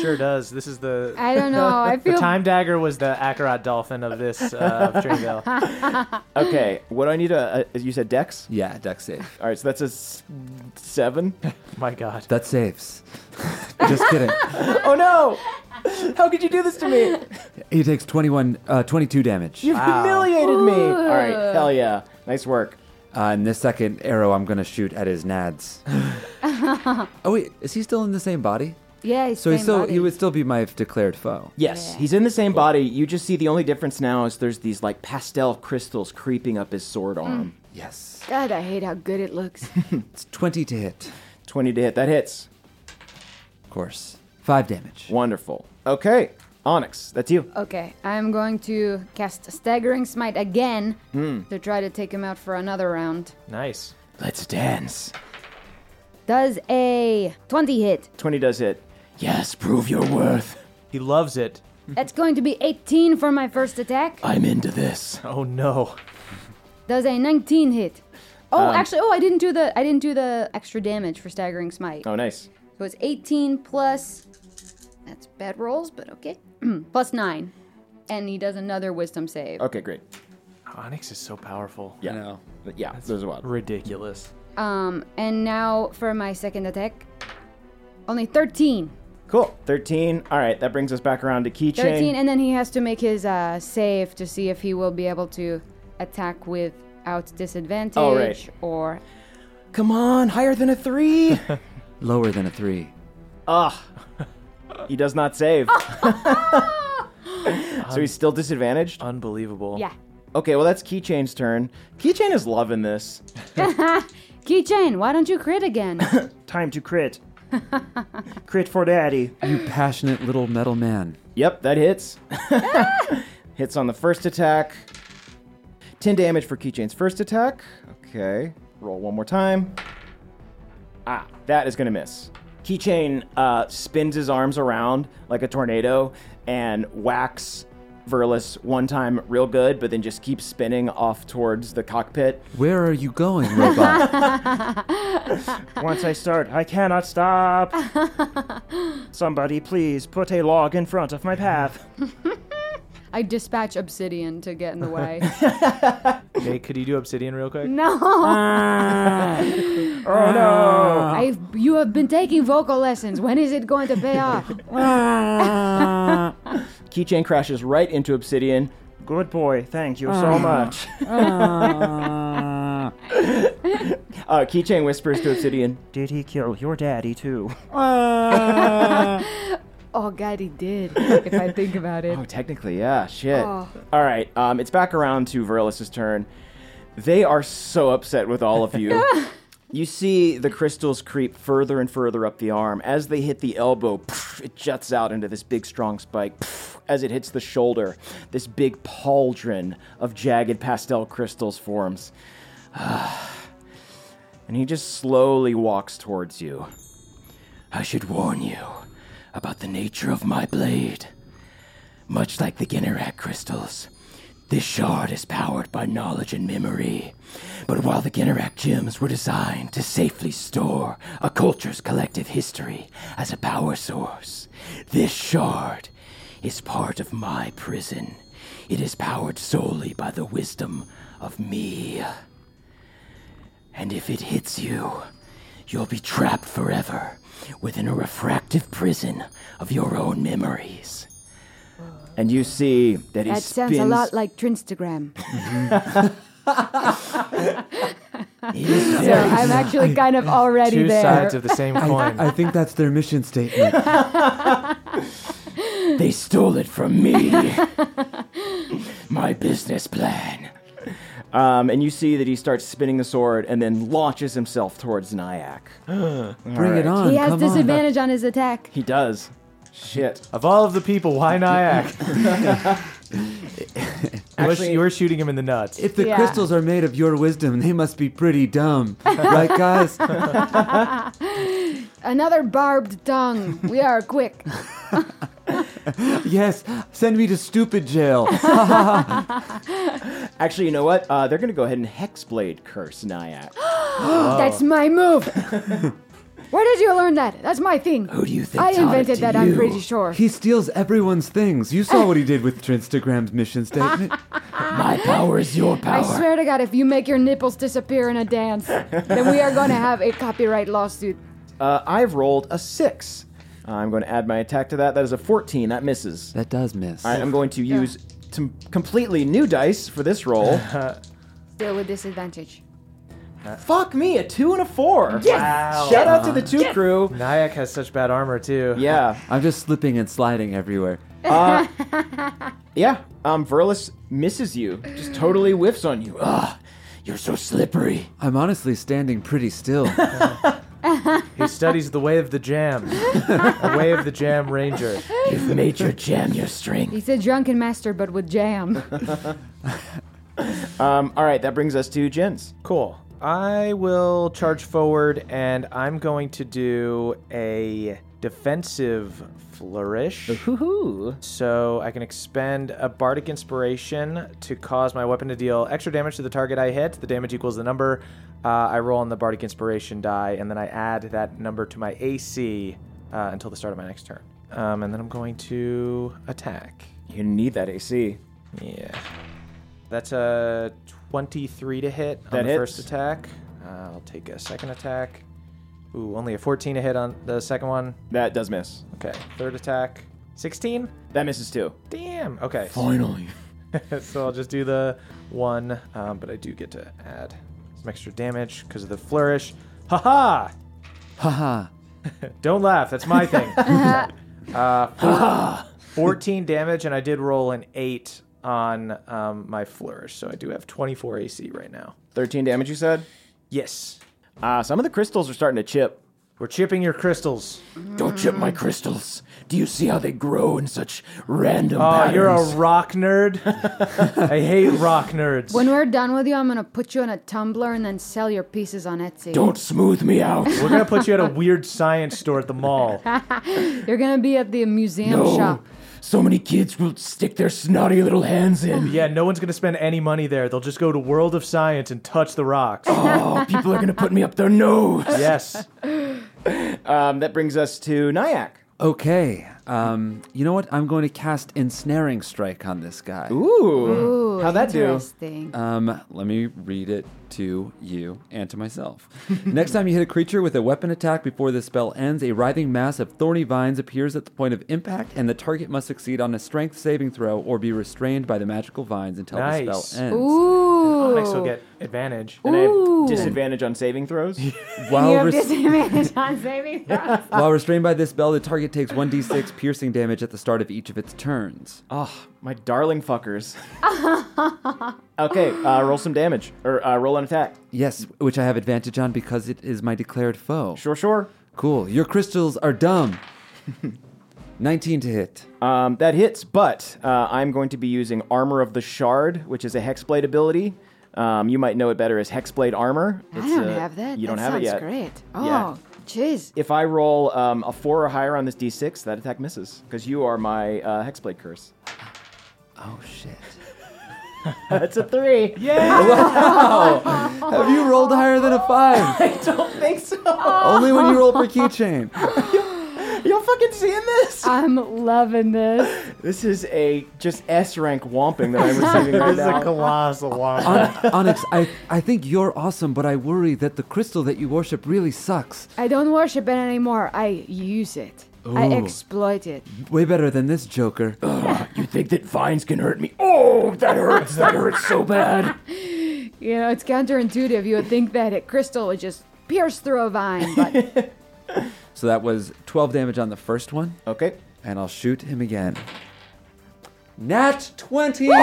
Sure does. This is the. I don't know. I The feel time dagger was the Akarat dolphin of this uh, of Dreamville. Okay, what do I need to. Uh, you said dex? Yeah, dex save. All right, so that's a s- seven. My God. That saves. Just kidding. oh no! How could you do this to me? He takes 21, uh, 22 damage. You humiliated me. All right, hell yeah, nice work. Uh, and the second arrow I'm going to shoot at his nads. oh, wait, is he still in the same body? yeah. It's So he same still body. he would still be my declared foe. Yes, Yeah. he's in the same body. You just see the only difference now is there's these like pastel crystals creeping up his sword arm. Yes. God, I hate how good it looks. It's 20 to hit, Twenty to hit. That hits. of course. 5 damage. Wonderful. Okay, Onyx, that's you. okay, I'm going to cast Staggering Smite again Hmm. to try to take him out for another round. Nice. Let's dance. Does a 20 hit? Twenty does hit. Yes, prove your worth. He loves it. That's going to be 18 for my first attack. I'm into this. Oh, no. Does a 19 hit? Oh, actually, oh, I didn't do the I didn't do the extra damage for staggering smite. Oh, nice. So it's 18 plus. That's bad rolls, but okay. plus nine, and he does another wisdom save. Okay, great. Onyx is so powerful. Yeah. know. But yeah, those are wild. Ridiculous. Um, and now for my second attack, only 13. Cool. 13. All right, that brings us back around to keychain. 13, and then he has to make his uh, save to see if he will be able to attack without disadvantage Oh, right. or. Come on, higher than a three. Lower than a three. Ugh. he does not save. so he's still disadvantaged? Unbelievable. Yeah. Okay, well, that's Keychain's turn. Keychain is loving this. Keychain, why don't you crit again? Time to crit. crit for daddy. You passionate little metal man. Yep, that hits. hits on the first attack. 10 damage for Keychain's first attack. Okay, roll one more time. Ah, that is going to miss. Keychain uh, spins his arms around like a tornado and whacks Verlis one time real good, but then just keeps spinning off towards the cockpit. Where are you going, robot? Once I start, I cannot stop. Somebody please put a log in front of my path. I dispatch Obsidian to get in the way. Hey, could you do obsidian real quick? no! Oh no! Ah. I've, you have been taking vocal lessons. When is it going to pay off? Ah. Keychain crashes right into Obsidian. Good boy, thank you so ah. much. Uh, Keychain whispers to Obsidian, Did he kill your daddy too? Oh, God, he did. If I think about it. Oh, technically, yeah. Shit. Oh. All right. Um, it's back around to Verlis' turn. They are so upset with all of you. you see the crystals creep further and further up the arm. As they hit the elbow, pff, it juts out into this big, strong spike. Pff, as it hits the shoulder, this big pauldron of jagged pastel crystals forms. and he just slowly walks towards you. I should warn you about the nature of my blade. Much like the Ginnerak crystals, this shard is powered by knowledge and memory. But while the Ginnerak gems were designed to safely store a culture's collective history as a power source, this shard is part of my prison. It is powered solely by the wisdom of me. And if it hits you, you'll be trapped forever within a refractive prison of your own memories. And you see that he That spins. sounds a lot like Trinstagram. He is So very- I'm actually kind of already Two there. sides of the same coin. I think that's their mission statement. they stole it from me. My business plan. Um, and you see that he starts spinning the sword and then launches himself towards Nyack. Bring it on. he has come on. disadvantage on. his attack. He does. Shit. of all of the people, why Nyack? you, were, you were shooting him in the nuts. If the Yeah. crystals are made of your wisdom, they must be pretty dumb. right, guys? Another barbed tongue. We are quick. yes, send me to stupid jail. Actually, you know what? Uh, they're going to go ahead and Hexblade curse Nyack. That's my move. Where did you learn that? That's my thing. Who do you think I taught it invented to that, I'm pretty sure. He steals everyone's things. You saw what he did with Trinstagram's mission statement. My power is your power. I swear to God, if you make your nipples disappear in a dance, then we are going to have a copyright lawsuit. Uh, I've rolled a six. I'm going to add my attack to that. That is a 14. That misses. That does miss. All right, I'm going to use some completely new dice for this roll. Still with disadvantage. Fuck me, a two and a four. Wow. Shout out to the two crew. Nyack has such bad armor too. Yeah. I'm just slipping and sliding everywhere. Uh, yeah. Um, Verlis misses you. Just totally whiffs on you. Ugh. You're so slippery. I'm honestly standing pretty still. He studies the way of the jam, a way of the jam ranger. You've made your jam your strength. He's a drunken master, but with jam. Um, all right, that brings us to Jens. Cool. I will charge forward and I'm going to do a defensive flourish. Hoo-hoo. So I can expend a bardic inspiration to cause my weapon to deal extra damage to the target I hit. The damage equals the number uh, I roll on the bardic inspiration die, and then I add that number to my AC uh, until the start of my next turn. Um, and then I'm going to attack. You need that AC. Yeah. That's a 23 to hit on That the hits. first attack. Uh, I'll take a second attack. Ooh, only a 14 to hit on the second one. That does miss. Okay, third attack. 16? That misses too. Damn. Okay. Finally. so I'll just do the one, um, but I do get to add some extra damage because of the flourish. Haha! Haha. Don't laugh. That's my thing. uh, four- 14 damage, and I did roll an 8 on um, my flourish, so I do have 24 AC right now. 13 damage, you said? Yes. Uh, some of the crystals are starting to chip. We're chipping your crystals. Don't chip my crystals. Do you see how they grow in such random Oh, patterns? you're a rock nerd? I hate rock nerds. When we're done with you, I'm gonna put you in a tumbler and then sell your pieces on Etsy. Don't smooth me out. We're going to put you at a weird science store at the mall. You're gonna be at the museum no. shop. So many kids will stick their snotty little hands in. Yeah, no one's going to spend any money there. They'll just go to World of Science and touch the rocks. Oh, people are gonna put me up their nose. yes. Um, that brings us to Nyack. Okay. Um, you know what? I'm going to cast ensnaring strike on this guy. Ooh. Ooh, How'd that do? interesting. Um, let me read it to you and to myself. Next time you hit a creature with a weapon attack before the spell ends, a writhing mass of thorny vines appears at the point of impact, and the target must succeed on a strength saving throw or be restrained by the magical vines until the Nice. spell ends. Ooh. Next, will get advantage. And I have Ooh. disadvantage on saving throws. While, you have res- disadvantage on saving throws. while restrained by this spell, the target takes 1d6 piercing damage at the start of each of its turns. oh, my darling fuckers. okay, uh, roll some damage. Or uh, roll an attack. Yes, which I have advantage on because it is my declared foe. Sure, sure. Cool. Your crystals are dumb. 19 to hit. Um, that hits, but uh, I'm going to be using Armor of the Shard, which is a Hexblade ability. Um, you might know it better as Hexblade Armor. I don't uh, have that. You don't that have it sounds yet. great. Oh, Yeah. jeez. If I roll um, a four or higher on this d6, that attack misses because you are my uh, Hexblade curse. Oh, shit. That's a three. Yeah. Wow. Have you rolled higher than a 5? I don't think so. Only when you roll for keychain. Y'all fucking seeing this? I'm loving this. This is a just S rank whomping that I'm receiving right This is a now. colossal one. On- Onyx, I, I think you're awesome, but I worry that the crystal that you worship really sucks. I don't worship it anymore. I use it. I Ooh. exploit it. Way better than this Joker. You think that vines can hurt me? Oh, that hurts. That hurts so bad. You know, it's counterintuitive. You would think that a crystal would just pierce through a vine, but So that was 12 damage on the first one, Okay. and I'll shoot him again. Nat 20! yeah,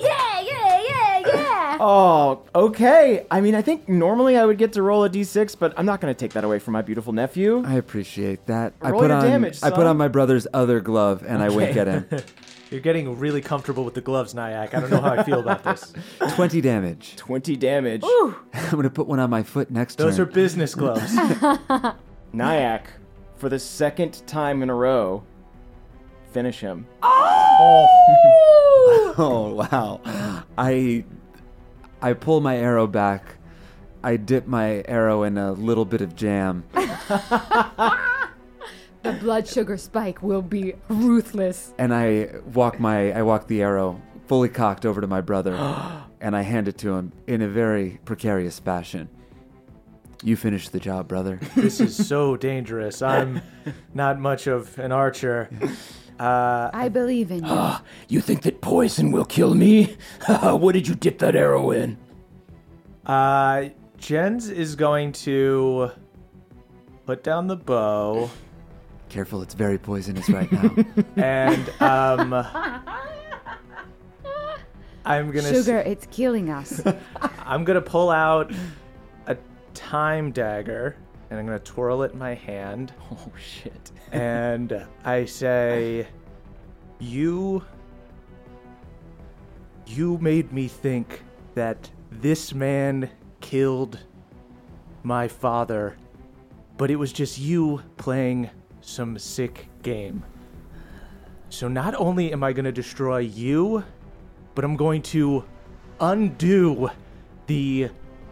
yeah, yeah, yeah. Oh, okay. I mean, I think normally I would get to roll a d6, but I'm not going to take that away from my beautiful nephew. I appreciate that. I Roll put your on damage, I put son. on my brother's other glove and I wink at him. You're getting really comfortable with the gloves, Nyack. I don't know how I feel about this. 20 damage. 20 damage. I'm gonna put one on my foot next to Those are turn. business gloves. Nyack, for the second time in a row, finish him. oh, oh wow. I I pull my arrow back. I dip my arrow in a little bit of jam. The blood sugar spike will be ruthless. and I walk my I walk the arrow fully cocked over to my brother and I hand it to him in a very precarious fashion. You finish the job, brother. this is so dangerous. I'm not much of an archer. Uh, I believe in you. You think that poison will kill me? what did you dip that arrow in? uh, Jens is going to put down the bow Careful, it's very poisonous right now. and um, I'm gonna s- Sugar, it's killing us. I'm gonna pull out a time dagger and I'm gonna twirl it in my hand. Oh, shit. and I say, "You, you made me think that this man killed my father, but it was just you playing some sick game. So not only am I going to destroy you, but I'm going to undo the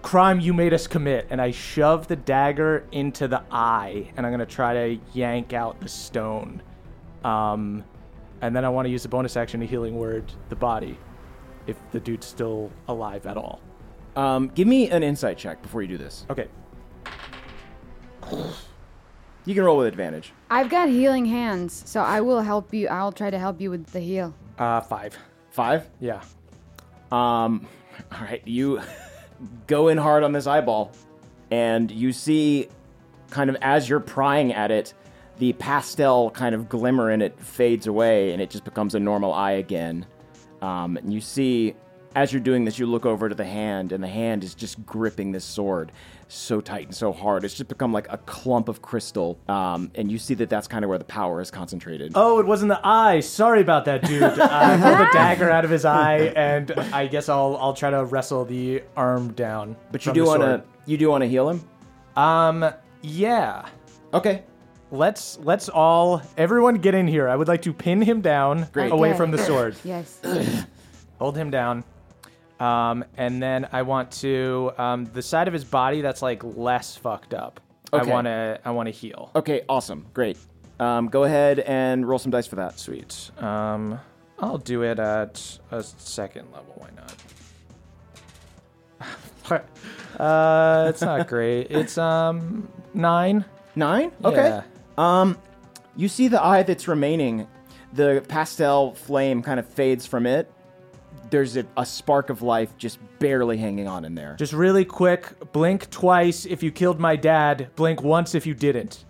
crime you made us commit. And I shove the dagger into the eye, and I'm going to try to yank out the stone. Um, and then I want to use the bonus action to healing word the body, if the dude's still alive at all. Um, give me an insight check before you do this. Okay. You can roll with advantage. I've got healing hands, so I will help you. I'll try to help you with the heal. Uh, five. Five. Yeah. Um, all right, you go in hard on this eyeball, and you see, kind of as you're prying at it, the pastel kind of glimmer in it fades away, and it just becomes a normal eye again. Um, and you see, as you're doing this, you look over to the hand, and the hand is just gripping this sword so tight and so hard. It's just become like a clump of crystal, um, and you see that that's kind of where the power is concentrated. Oh, it wasn't the eye. Sorry about that, dude. I pulled the dagger out of his eye, and I guess I'll I'll try to wrestle the arm down. but you do want to you do want to heal him. Um, yeah. Okay. Let's let's all everyone get in here. I would like to pin him down Great. away Okay. from the sword. Yes. Hold him down. Um, and then I want to um, the side of his body that's like less fucked up. Okay. I want to I want to heal. Okay. Awesome. Great. Um, go ahead and roll some dice for that. Sweet. Um, I'll do it at a second level. Why not? uh, it's not great. It's um nine. Nine? Okay. Yeah. Um, you see the eye that's remaining. The pastel flame kind of fades from it. There's a, a spark of life just barely hanging on in there. Just really quick. Blink twice if you killed my dad. Blink once if you didn't.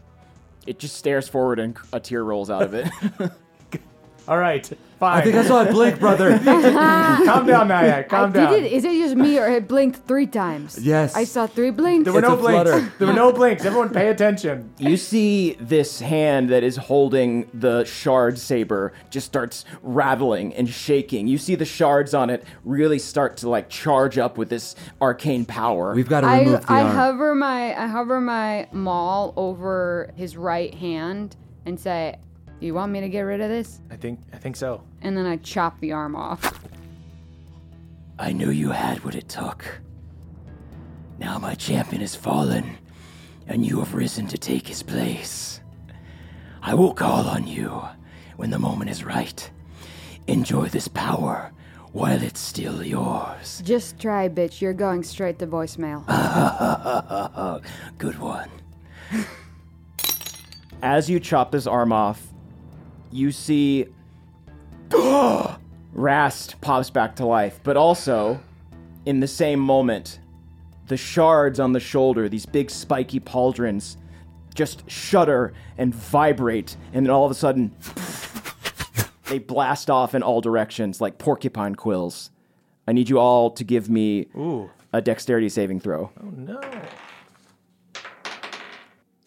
It just stares forward and a tear rolls out of it. All right. Fine. I think I saw it blink, brother. Calm down, Nyack. Calm I down. did it. Is it just me or it blinked three times? Yes. I saw three blinks. There were It's no a blinks. flutter. There were no blinks. Everyone pay attention. you see this hand that is holding the shard saber just starts rattling and shaking. You see the shards on it really start to like charge up with this arcane power. We've got to I, remove the I arm. hover my I hover my maul over his right hand and say, "You want me to get rid of this?" I think I think so. And then I chop the arm off. I knew you had what it took. Now my champion has fallen, and you have risen to take his place. I will call on you when the moment is right. Enjoy this power while it's still yours. Just try, bitch. You're going straight to voicemail. Good one. As you chop this arm off, you see Rast pops back to life, but also in the same moment, the shards on the shoulder, these big spiky pauldrons, just shudder and vibrate, and then all of a sudden, they blast off in all directions like porcupine quills. I need you all to give me a dexterity saving throw. Oh no.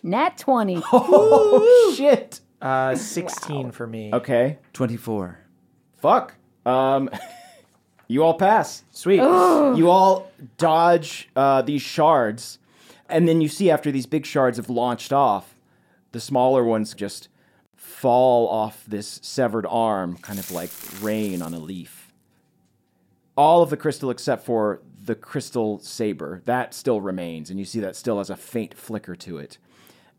Nat twenty. Oh, shit! Uh, 16 for me. Okay. 24. Fuck. Um, you all pass. Sweet. You all dodge uh, these shards, and then you see after these big shards have launched off, the smaller ones just fall off this severed arm, kind of like rain on a leaf. All of the crystal except for the crystal saber that still remains, and you see that still has a faint flicker to it.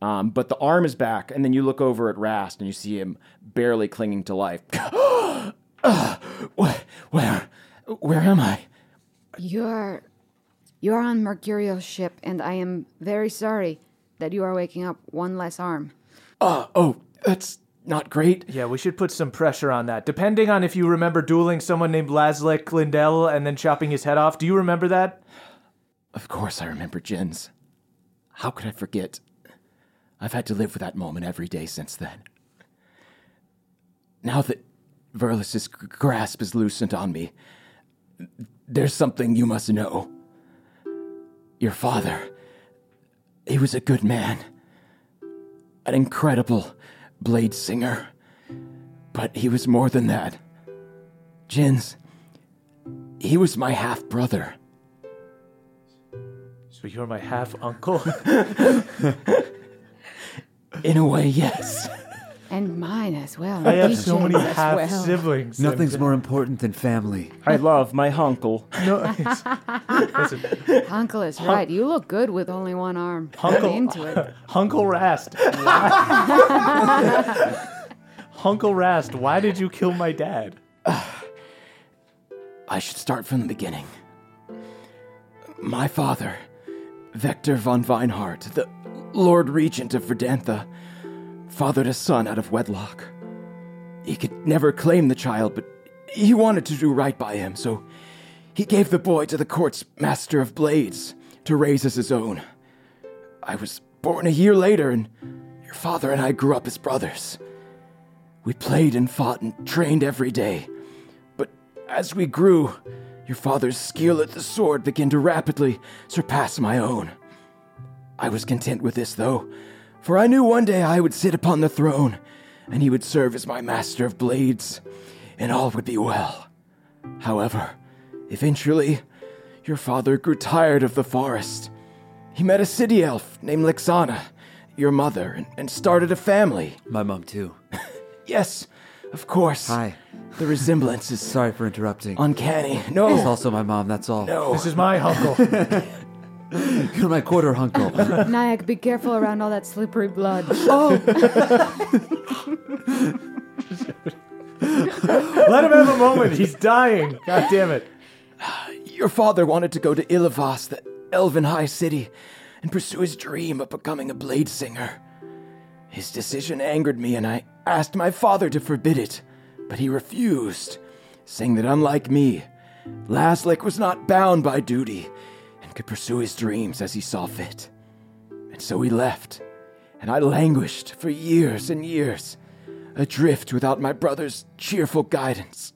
Um, but the arm is back, and then you look over at Rast, and you see him barely clinging to life. Where, where, where am I? You're you're on Mercurio's ship, and I am very sorry that you are waking up one less arm. Uh, oh, that's not great. Yeah, we should put some pressure on that. Depending on if you remember dueling someone named Laszlik Lindell and then chopping his head off. Do you remember that? Of course I remember Jens. How could I forget? I've had to live with that moment every day since then. Now that Verlis's g- grasp is loosened on me, there's something you must know. Your father, he was a good man, an incredible blade singer, but he was more than that. Jens, he was my half brother. So you're my half uncle? In a way, yes. And mine as well. I have so DJ's many as half well. siblings. Nothing's more important than family. I love my hunkle. No, it's- listen, Uncle is right. You look good with only one arm. Uncle- I'm into it. Hunkle Rast. Hunkle Rast, why did you kill my dad? I should start from the beginning. My father, Vector von Vineheart, the Lord Regent of Verdantha, fathered a son out of wedlock. He could never claim the child, but he wanted to do right by him, so he gave the boy to the court's master of blades to raise as his own. I was born a year later, and your father and I grew up as brothers. We played and fought and trained every day. But as we grew, your father's skill at the sword began to rapidly surpass my own. I was content with this, though, for I knew one day I would sit upon the throne, and he would serve as my master of blades, and all would be well. However, eventually, your father grew tired of the forest. He met a city elf named Lixana, your mother, and, and started a family. My mom, too. Yes, of course. Hi. The resemblance is Sorry for interrupting. uncanny. No. It's No, also my mom, that's all. no. This is my uncle. You're my quarter uncle. Nyack, be careful around all that slippery blood. Oh! Let him have a moment. He's dying. God damn it. Your father wanted to go to Ilavas, the elven high city, and pursue his dream of becoming a blade singer. His decision angered me, and I asked my father to forbid it, but he refused, saying that unlike me, Laslik was not bound by duty and could pursue his dreams as he saw fit. And so he left, and I languished for years and years, adrift without my brother's cheerful guidance.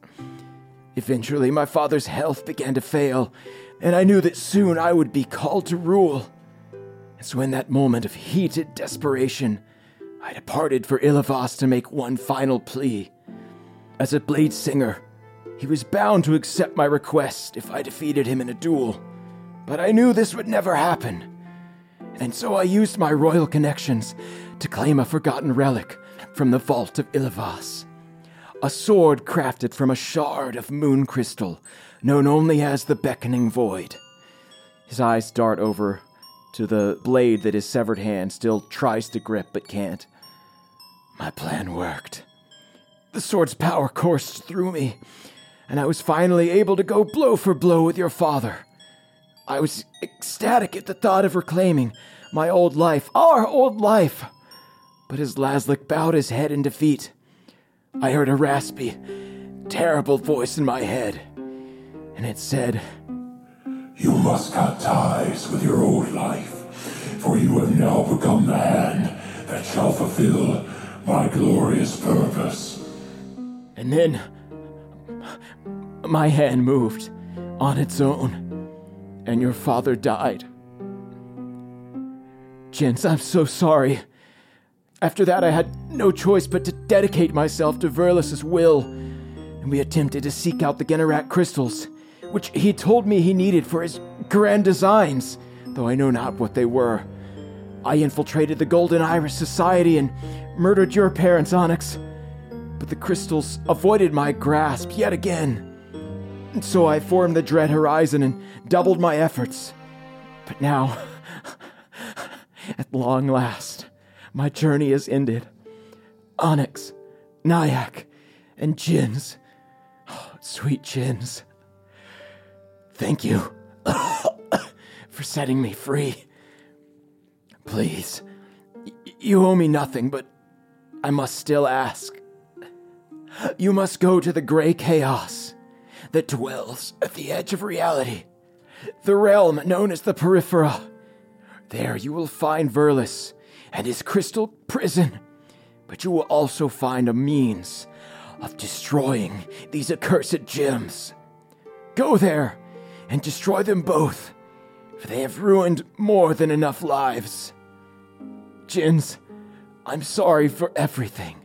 Eventually, my father's health began to fail, and I knew that soon I would be called to rule. And so, in that moment of heated desperation, I departed for Ilivas to make one final plea. As a blade singer, he was bound to accept my request if I defeated him in a duel. But I knew this would never happen. And so I used my royal connections to claim a forgotten relic from the vault of Ilivas a sword crafted from a shard of moon crystal, known only as the Beckoning Void. His eyes dart over to the blade that his severed hand still tries to grip but can't. My plan worked. The sword's power coursed through me, and I was finally able to go blow for blow with your father. I was ecstatic at the thought of reclaiming my old life, our old life. But as Laslik bowed his head in defeat, I heard a raspy, terrible voice in my head, and it said, You must cut ties with your old life, for you have now become the hand that shall fulfill my glorious purpose. and then my hand moved on its own, and your father died. Jens, I'm so sorry. After that, I had no choice but to dedicate myself to Verlis's will, and we attempted to seek out the Generac crystals, which he told me he needed for his grand designs, though I know not what they were. I infiltrated the Golden Iris Society and murdered your parents, Onyx, but the crystals avoided my grasp yet again. And so I formed the Dread Horizon and doubled my efforts. But now, at long last, my journey is ended. Onyx, Nyack, and Jens. Oh, sweet Jens. Thank you for setting me free. Please, y- you owe me nothing, but I must still ask. You must go to the gray chaos that dwells at the edge of reality, the realm known as the Periphera. There you will find Verlis and his crystal prison, but you will also find a means of destroying these accursed gems. Go there and destroy them both, for they have ruined more than enough lives. Jens, I'm sorry for everything.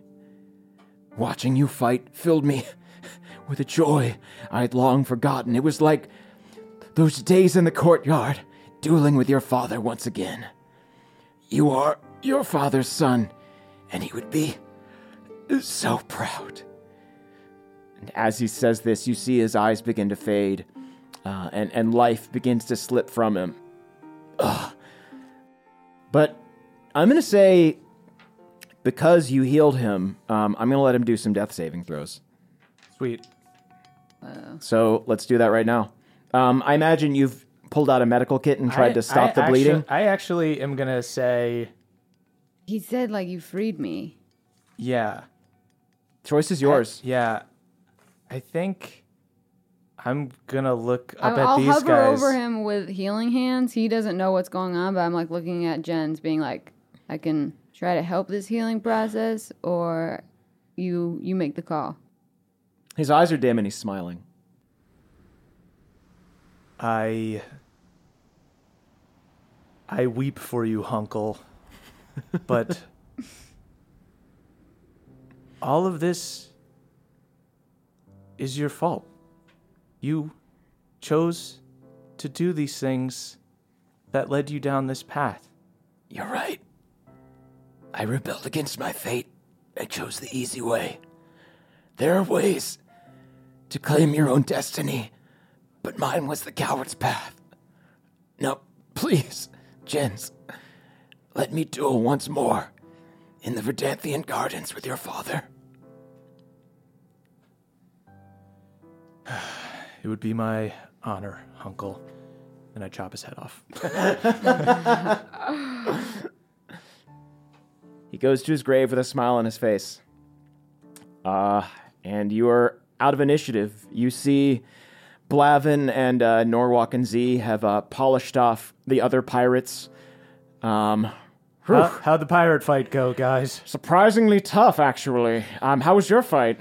Watching you fight filled me with a joy I had long forgotten. It was like those days in the courtyard, dueling with your father once again. You are your father's son, and he would be so proud. And as he says this, you see his eyes begin to fade, uh, and and life begins to slip from him. Ugh. But I'm gonna say, because you healed him, um, I'm gonna let him do some death saving throws. Sweet. So let's do that right now. Um, I imagine you've pulled out a medical kit and tried I- to stop I the actu- bleeding. I actually am gonna say, He said like you freed me. yeah, Choice is yours. yeah. I think I'm gonna look up I, at I'll these hover guys. over him with healing hands. He doesn't know what's going on, but I'm like looking at Jens, being like, I can try to help this healing process, or you you make the call. His eyes are dim and he's smiling. I I weep for you, Hunkle. But all of this is your fault. You chose to do these things that led you down this path. You're right. I rebelled against my fate. I chose the easy way. There are ways to claim your own destiny, but mine was the coward's path. Now, please, Jens, let me duel once more in the Verdanthian gardens with your father. It would be my honor, Uncle. And I chop his head off. He goes to his grave with a smile on his face. Uh, and you are out of initiative. You see Blavin and uh, Norwalk and Z have uh, polished off the other pirates. Um, How, how'd the pirate fight go, guys? surprisingly tough, actually. Um, how was your fight?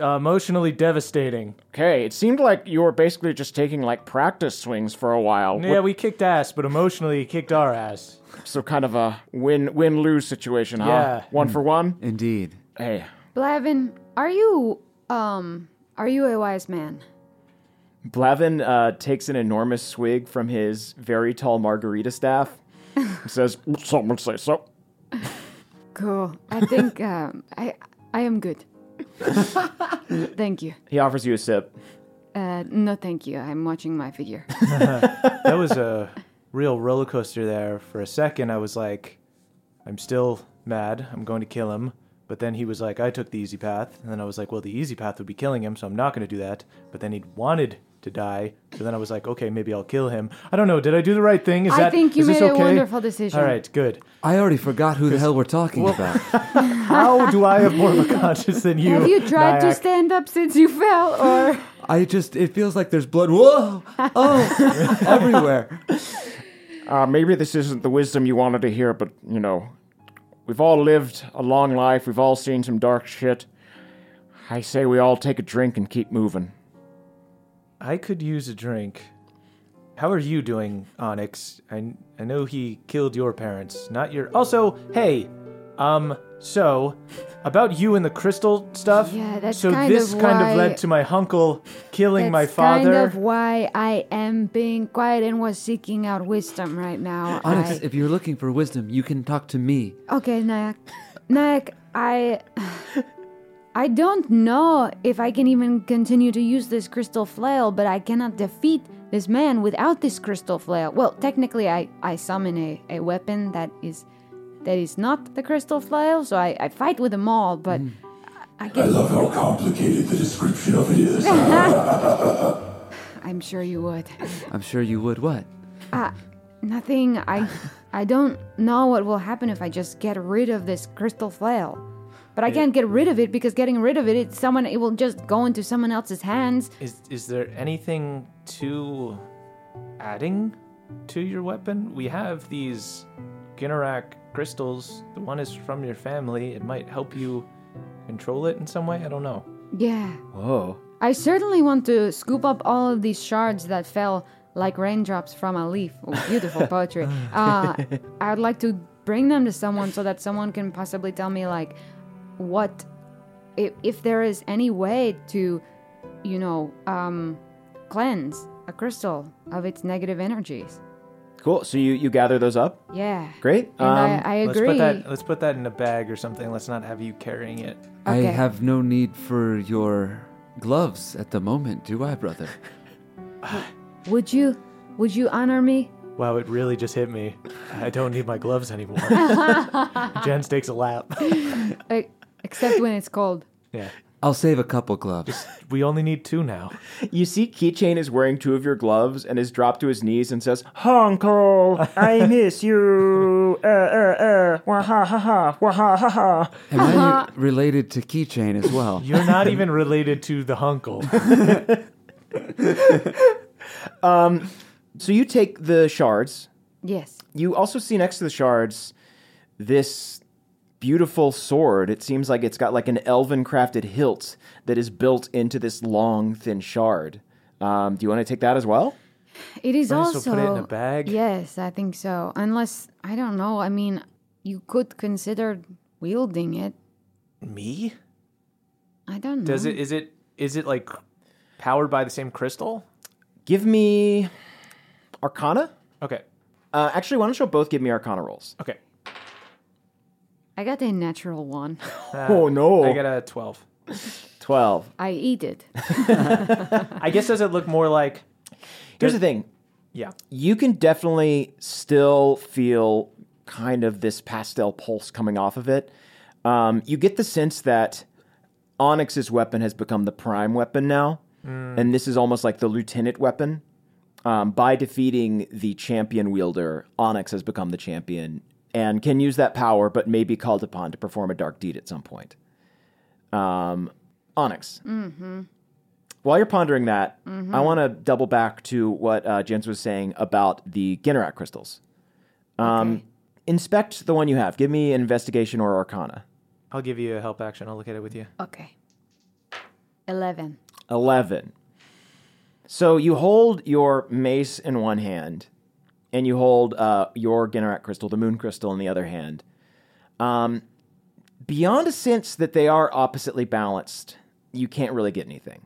Uh, emotionally devastating. Okay, it seemed like you were basically just taking like practice swings for a while. Yeah, we kicked ass, but emotionally kicked our ass. So kind of a win win lose situation, huh? Yeah. One for one. Indeed. Hey, Blavin, are you um are you a wise man? Blavin uh, takes an enormous swig from his very tall margarita staff. and says, "Some would say so." Cool. I think um I I am good. thank you. He offers you a sip. Uh no thank you. I'm watching my figure. that was a real roller coaster there. For a second, I was like, I'm still mad. I'm going to kill him. But then he was like, I took the easy path. And then I was like, well, the easy path would be killing him, so I'm not going to do that. But then he wanted to die. So then I was like, okay, maybe I'll kill him. I don't know. Did I do the right thing? Is I that think you is this made a okay? wonderful decision. All right, good. I already forgot who the hell we're talking about. How do I have more of a conscience than you? Have you tried to stand up since you fell or I just, it feels like there's blood. Whoa! Oh! everywhere. Uh, maybe this isn't the wisdom you wanted to hear, but you know, we've all lived a long life. We've all seen some dark shit. I say we all take a drink and keep moving. I could use a drink. How are you doing, Onyx? I, I know he killed your parents, not your. Also, hey, um, so about you and the crystal stuff. Yeah, that's so kind this of kind why- of led to my uncle killing my That's father. kind of why I am being quiet and was seeking out wisdom right now. Onyx, I- if you're looking for wisdom, you can talk to me. Okay, Nyack. Nyack, I. I don't know if I can even continue to use this crystal flail, but I cannot defeat this man without this crystal flail. Well, technically, I, I summon a, a weapon that is that is not the crystal flail, so I, I fight with them all, but I, I I love how complicated the description of it is. I'm sure you would. I'm sure you would. What? Uh, nothing. I I don't know what will happen if I just get rid of this crystal flail. But I can't get rid of it because getting rid of it, it's someone it will just go into someone else's hands. Is is there anything to adding to your weapon? We have these Ginnarak crystals. The one is from your family. It might help you control it in some way. I don't know. Yeah. Whoa. I certainly want to scoop up all of these shards that fell like raindrops from a leaf. Oh, beautiful poetry. Uh, I would like to bring them to someone so that someone can possibly tell me, like, what, if, if there is any way to, you know, um, cleanse a crystal of its negative energies. Cool. So you, you gather those up. Yeah. Great. And Um, I, I Let's put that. Let's put that in a bag or something. Let's not have you carrying it. I have no need for your gloves at the moment, do I, brother? Would you would you honor me? Wow, it really just hit me. I don't need my gloves anymore. Jens takes a lap. except when it's cold. Yeah, I'll save a couple gloves. we only need two now. you see Keychain is wearing two of your gloves and is dropped to his knees and says, Honko, I miss you. Uh, uh, uh. Wah ha ha ha. Wah ha ha ha. Am I related to Keychain as well? You're not even related to the hunkle. So you take the shards. Yes. You also see next to the shards this beautiful sword. It seems like it's got like an elven crafted hilt that is built into this long, thin shard. Um, do you want to take that as well? It is Might also put it in a bag. Yes, I think so. Unless I don't know. I mean, you could consider wielding it. Me? I don't know. Does it? Is it? Is it like powered by the same crystal? Give me Arcana. Okay. Uh, actually, why don't you both give me Arcana rolls? Okay. I got a natural one. oh no! I got a twelve. twelve. I eat it. I guess does it look more like? Here's the thing. Yeah. you can definitely still feel kind of this pastel pulse coming off of it. Um, you get the sense that Onyx's weapon has become the prime weapon now, and this is almost like the lieutenant weapon. Um, by defeating the champion wielder, Onyx has become the champion and can use that power, but may be called upon to perform a dark deed at some point. Um, Onyx. While you're pondering that, I want to double back to what uh, Jens was saying about the Ginnerak crystals. Um, Okay. Inspect the one you have. Give me an investigation or arcana. I'll give you a help action. I'll look at it with you. Okay. Eleven. 11. So you hold your mace in one hand, and you hold uh, your Ginnerak crystal, the moon crystal, in the other hand. Um, beyond a sense that they are oppositely balanced, you can't really get anything.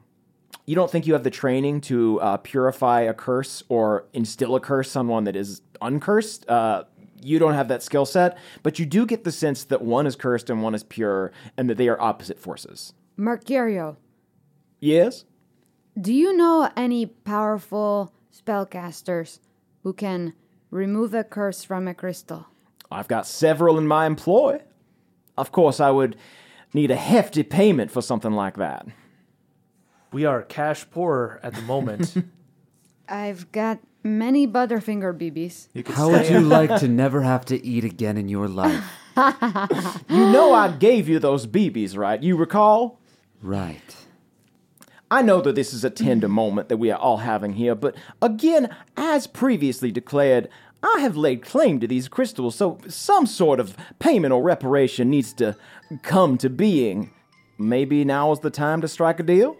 You don't think you have the training to uh, purify a curse or instill a curse on one that is uncursed. Uh, you don't have that skill set, but you do get the sense that one is cursed and one is pure, and that they are opposite forces. Mercurio, Yes? do you know any powerful spellcasters who can remove a curse from a crystal? I've got several in my employ. Of course, I would need a hefty payment for something like that. We are cash poor at the moment. I've got many Butterfinger BBs. You could How would you like to never have to eat again in your life? You know I gave you those BBs, right? You recall? Right. I know that this is a mm-hmm. tender moment that we are all having here, but again, as previously declared, I have laid claim to these crystals, so some sort of payment or reparation needs to come to being. Maybe now is the time to strike a deal?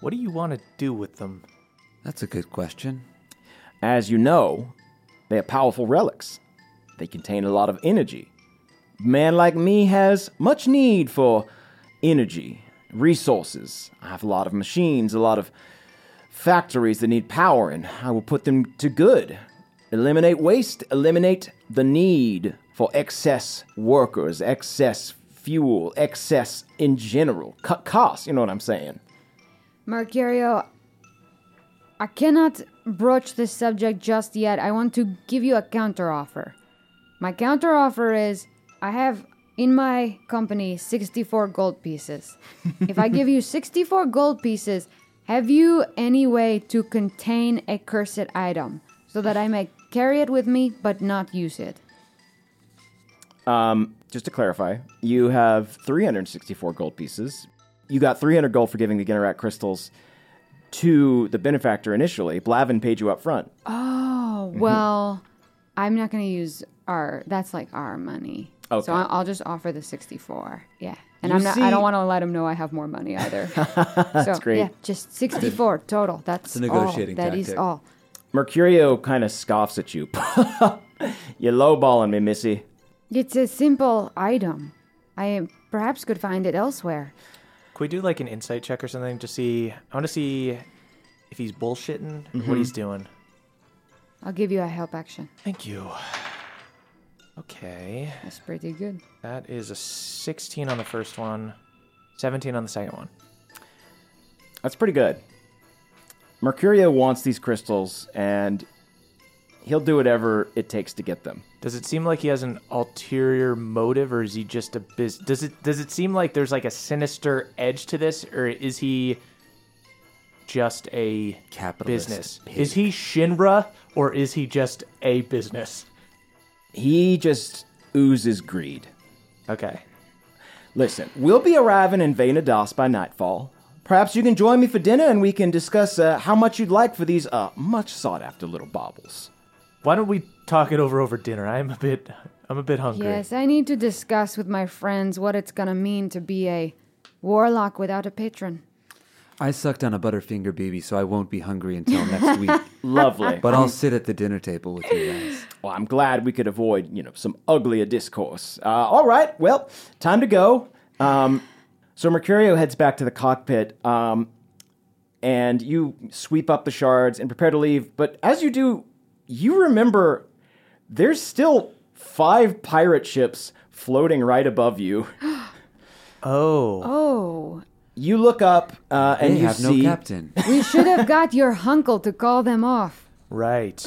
What do you want to do with them? That's a good question. As you know, they are powerful relics. They contain a lot of energy. Man like me has much need for energy, resources. I have a lot of machines, a lot of factories that need power, and I will put them to good. Eliminate waste, eliminate the need for excess workers, excess fuel, excess in general. Cut costs, you know what I'm saying? Mercurio, I cannot broach this subject just yet. I want to give you a counteroffer. My counteroffer is I have in my company 64 gold pieces. if I give you 64 gold pieces, have you any way to contain a cursed item so that I may carry it with me but not use it? Um, just to clarify, you have 364 gold pieces. You got 300 gold for giving the Ginnerak crystals to the benefactor initially. Blavin paid you up front. Oh, well, I'm not going to use our that's like our money. Okay. So I- I'll just offer the 64. Yeah. And You I'm not I don't want to let him know I have more money either. That's so, great. Yeah, just 64 total. That's a negotiating all. That is tactic. all. Mercurio kind of scoffs at you. You're lowballing me, Missy. It's a simple item. I perhaps could find it elsewhere. Could we do like an insight check or something to see? I want to see if he's bullshitting or what mm-hmm. he's doing. I'll give you a help action. Thank you. Okay. That's pretty good. That is a 16 on the first one, 17 on the second one. That's pretty good. Mercurio wants these crystals, and he'll do whatever it takes to get them. Does it seem like he has an ulterior motive, or is he just a biz? Does it does it seem like there's like a sinister edge to this, or is he just a Capitalist business? pig. Is he Shinra, or is he just a business? He just oozes greed. Okay. Listen, we'll be arriving in Venadas by nightfall. Perhaps you can join me for dinner and we can discuss uh, how much you'd like for these uh, much sought after little baubles. Why don't we talk it over over dinner? I'm a bit I'm a bit hungry. Yes, I need to discuss with my friends what it's gonna mean to be a warlock without a patron. I sucked on a Butterfinger baby, so I won't be hungry until next week. Lovely. But I'll sit at the dinner table with you guys. Well, I'm glad we could avoid, you know, some uglier discourse. Uh, all right, well, time to go. Um, so Mercurio heads back to the cockpit, um, and you sweep up the shards and prepare to leave. But as you do, you remember there's still five pirate ships floating right above you. Oh. Oh, You look up uh, and They you have see no captain. we should have got your uncle to call them off. Right.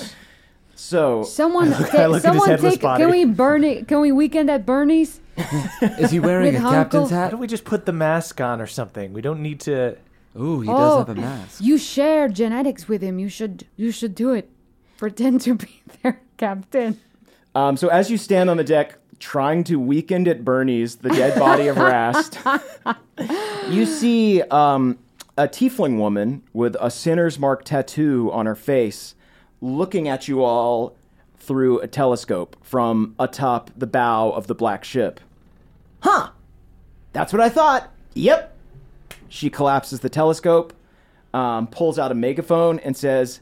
so Someone, I ta- look at his someone take. body. Can we burn it? Can we weekend at Bernie's? Is he wearing With a captain's Uncle- Why hat? don't we just put the mask on or something? We don't need to. Ooh, he Oh, does have a mask. You share genetics with him. You should. You should do it. Pretend to be their captain. Um, so as you stand on the deck trying to weekend at Bernie's, the dead body of Rast, you see um, a tiefling woman with a sinner's mark tattoo on her face looking at you all through a telescope from atop the bow of the black ship. Huh. That's what I thought. Yep. She collapses the telescope, um, pulls out a megaphone, and says,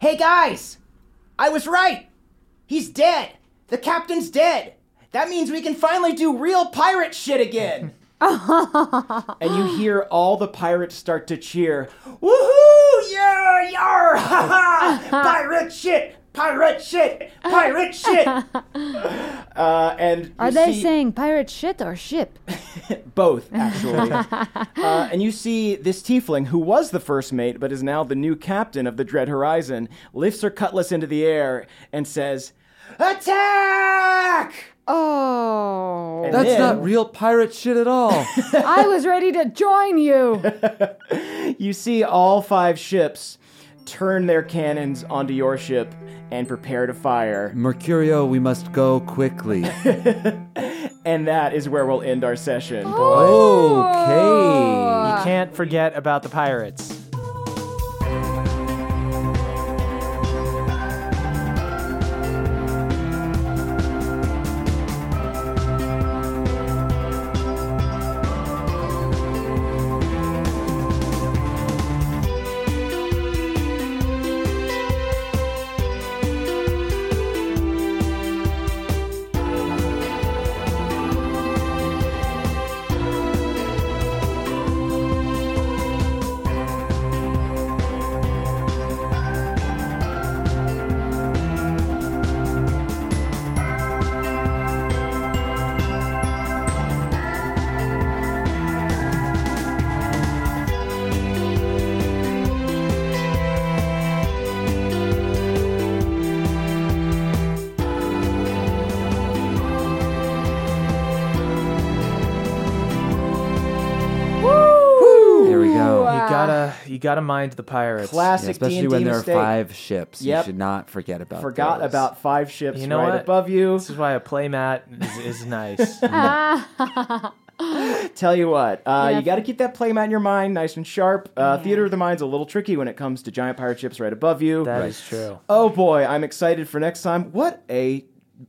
Hey guys, I was right. He's dead. The captain's dead. That means we can finally do real pirate shit again. and you hear all the pirates start to cheer. Woohoo! Yeah, yar! Ha ha! Pirate shit! Pirate shit! Pirate shit! Uh, and Are they see- saying pirate shit or ship? both, actually. uh, and you see this tiefling, who was the first mate but is now the new captain of the Dread Horizon, lifts her cutlass into the air and says, Attack! Oh, And That's then not real pirate shit at all. I was ready to join you. You see all five ships turn their cannons onto your ship and prepare to fire. Mercurio, we must go quickly. And that is where we'll end our session. Okay. Oh. You can't forget about the pirates. Gotta gotta mind the pirates. Yeah, especially D&D when there mistake. are five ships. Yep. You should not forget about Forgot those. about five ships You know right what? above you. This is why a playmat is, is nice. Tell you what, uh, Yeah. you got to keep that playmat in your mind nice and sharp. Uh, Theater of the mind's a little tricky when it comes to giant pirate ships right above you. That is true. Oh boy, I'm excited for next time. What a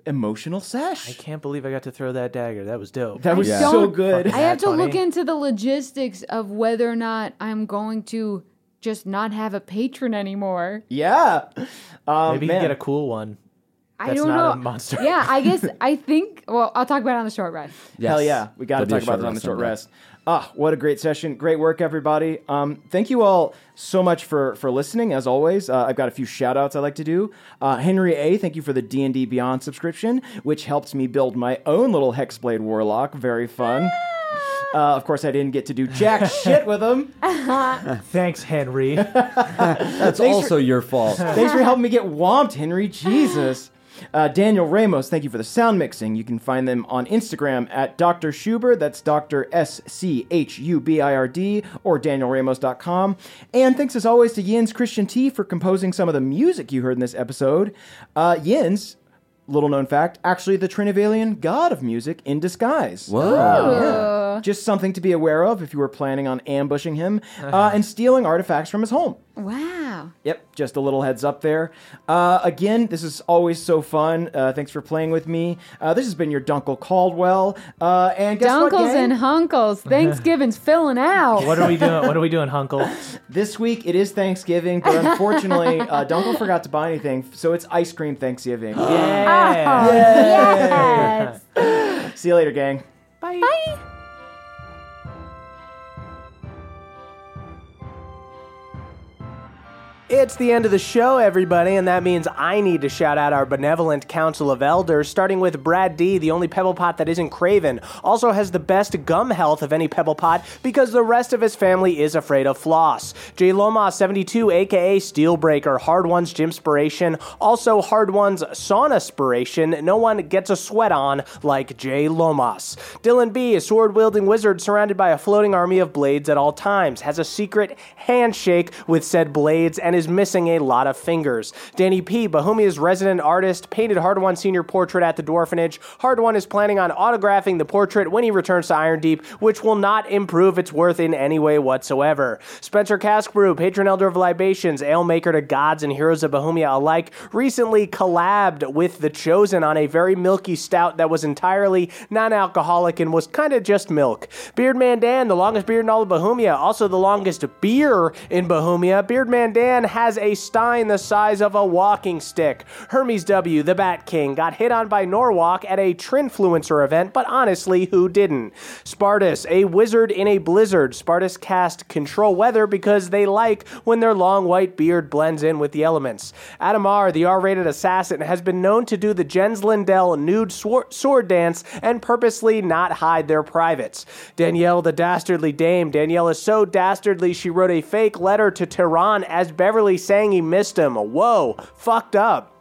emotional sesh. I can't believe I got to throw that dagger. That was dope. That was Yeah. so good. I have to funny? look into the logistics of whether or not I'm going to just not have a patron anymore. Yeah. Um, Maybe you man. can get a cool one. I don't not know. a monster. Yeah, I guess I think. Well, I'll talk about it on the short rest. Hell yeah, we got to talk about short it on the short someday. rest. Ah, what a great session! Great work, everybody. Um, thank you all so much for for listening. As always, uh, I've got a few shout outs I like to do. Uh, Henry A, thank you for the D and D Beyond subscription, which helps me build my own little Hexblade Warlock. Very fun. Uh, of course, I didn't get to do jack shit with him. Thanks, Henry. That's also your fault. Thanks for helping me get womped, Henry. Jesus. Uh, Daniel Ramos, thank you for the sound mixing. You can find them on Instagram at Dr. Schubird. That's Dr. S C H U B I R D or DanielRamos.com. And thanks as always to Jens Christian T for composing some of the music you heard in this episode. Uh, Jens, little known fact, actually the Trinyvalian god of music in disguise. Whoa. Just something to be aware of if you were planning on ambushing him uh, and stealing artifacts from his home. Wow. Yep, just a little heads up there. Uh, again, this is always so fun. Uh, thanks for playing with me. Uh, this has been your Dunkel Caldwell. Uh, and guess what, Dunkles gang? and hunkles. Thanksgiving's filling out. what are we doing? What are we doing, Hunkle? This week it is Thanksgiving, but unfortunately, uh, Dunkel forgot to buy anything, so it's ice cream Thanksgiving. Yeah. Yes. See you later, gang. Bye. It's the end of the show, everybody, and that means I need to shout out our benevolent Council of Elders, starting with Brad D, the only pebble pot that isn't craven. Also has the best gum health of any pebble pot because the rest of his family is afraid of floss. J Lomas 72, aka Steelbreaker, Hard One's Gymspiration, also Hard One's Sauna Spiration. No one gets a sweat on like J Lomas. Dylan B, a sword wielding wizard surrounded by a floating army of blades at all times, has a secret handshake with said blades and is missing a lot of fingers. Danny P, Bohemia's resident artist, painted Hard Senior portrait at the Dwarfenage. Hard One is planning on autographing the portrait when he returns to Iron Deep, which will not improve its worth in any way whatsoever. Spencer Caskbrew, patron elder of libations, ale maker to gods and heroes of Bohemia alike, recently collabed with The Chosen on a very milky stout that was entirely non-alcoholic and was kind of just milk. Beardman Dan, the longest beard in all of Bohemia, also the longest beer in Bohemia. Beardman Dan has a stein the size of a walking stick. Hermes W, the Bat King, got hit on by Norwalk at a Trinfluencer event, but honestly, who didn't? Spartus, a wizard in a blizzard. Spartus cast control weather because they like when their long white beard blends in with the elements. Adam R, the R-rated assassin, has been known to do the Jens Lindell nude swor- sword dance and purposely not hide their privates. Danielle, the dastardly dame. Danielle is so dastardly she wrote a fake letter to Tehran as Beverly saying he missed him. Whoa, fucked up.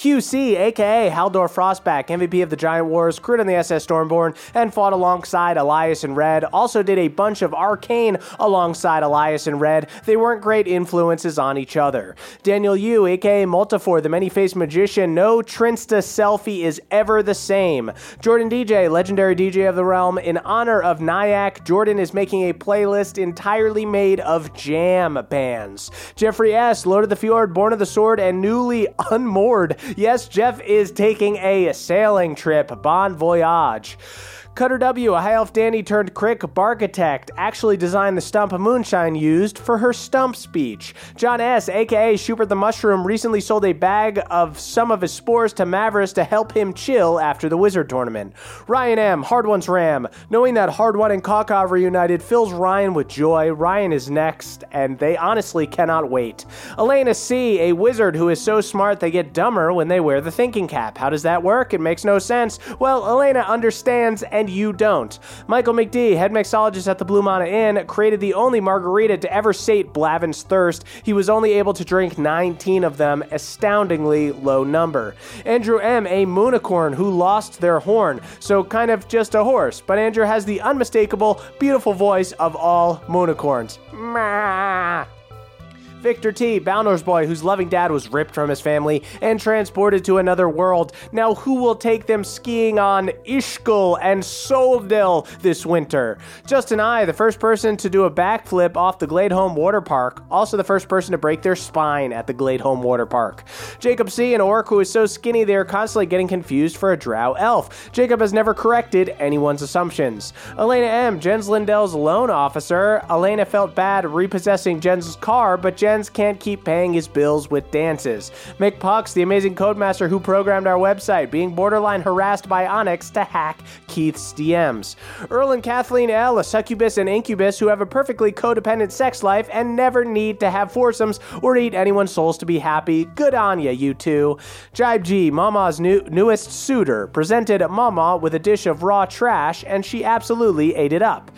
Hugh C, aka Haldor Frostback, MVP of the Giant Wars, crewed on the SS Stormborn, and fought alongside Elias and Red. Also did a bunch of Arcane alongside Elias and Red. They weren't great influences on each other. Daniel Yu, aka Multifor, the many-faced magician. No Trinsta selfie is ever the same. Jordan DJ, legendary DJ of the realm. In honor of Nyack, Jordan is making a playlist entirely made of jam bands. Jeffrey S, Lord of the Fjord, Born of the Sword, and newly unmoored. Yes, Jeff is taking a sailing trip. Bon voyage. Cutter W, a high elf dandy turned crick barkitect, actually designed the stump Moonshine used for her stump speech. John S, aka Schubert the Mushroom, recently sold a bag of some of his spores to Mavericks to help him chill after the Wizard tournament. Ryan M, Hard One's Ram, knowing that Hard One and Kakov reunited fills Ryan with joy. Ryan is next, and they honestly cannot wait. Elena C, a wizard who is so smart they get dumber when they wear the thinking cap. How does that work? It makes no sense. Well, Elena understands, and you don't. Michael McD, head mixologist at the Blue Mana Inn, created the only margarita to ever sate Blavin's thirst. He was only able to drink 19 of them, astoundingly low number. Andrew M, a moonicorn who lost their horn, so kind of just a horse, but Andrew has the unmistakable, beautiful voice of all moonicorns. Victor T, Balnor's boy, whose loving dad was ripped from his family and transported to another world. Now, who will take them skiing on Ishkul and Soldil this winter? Justin I, the first person to do a backflip off the Gladeholm Water Park, also the first person to break their spine at the Gladeholm Water Park. Jacob C, an orc who is so skinny they are constantly getting confused for a drow elf. Jacob has never corrected anyone's assumptions. Elena M, Jens Lindell's loan officer. Elena felt bad repossessing Jens' car, but Jens Jens can't keep paying his bills with dances. Mick Pucks, the amazing codemaster who programmed our website, being borderline harassed by Onyx to hack Keith's DMs. Earl and Kathleen L, a succubus and incubus who have a perfectly codependent sex life and never need to have foursomes or eat anyone's souls to be happy. Good on ya, you two. Jibe G, Mama's new, newest suitor, presented Mama with a dish of raw trash, and she absolutely ate it up.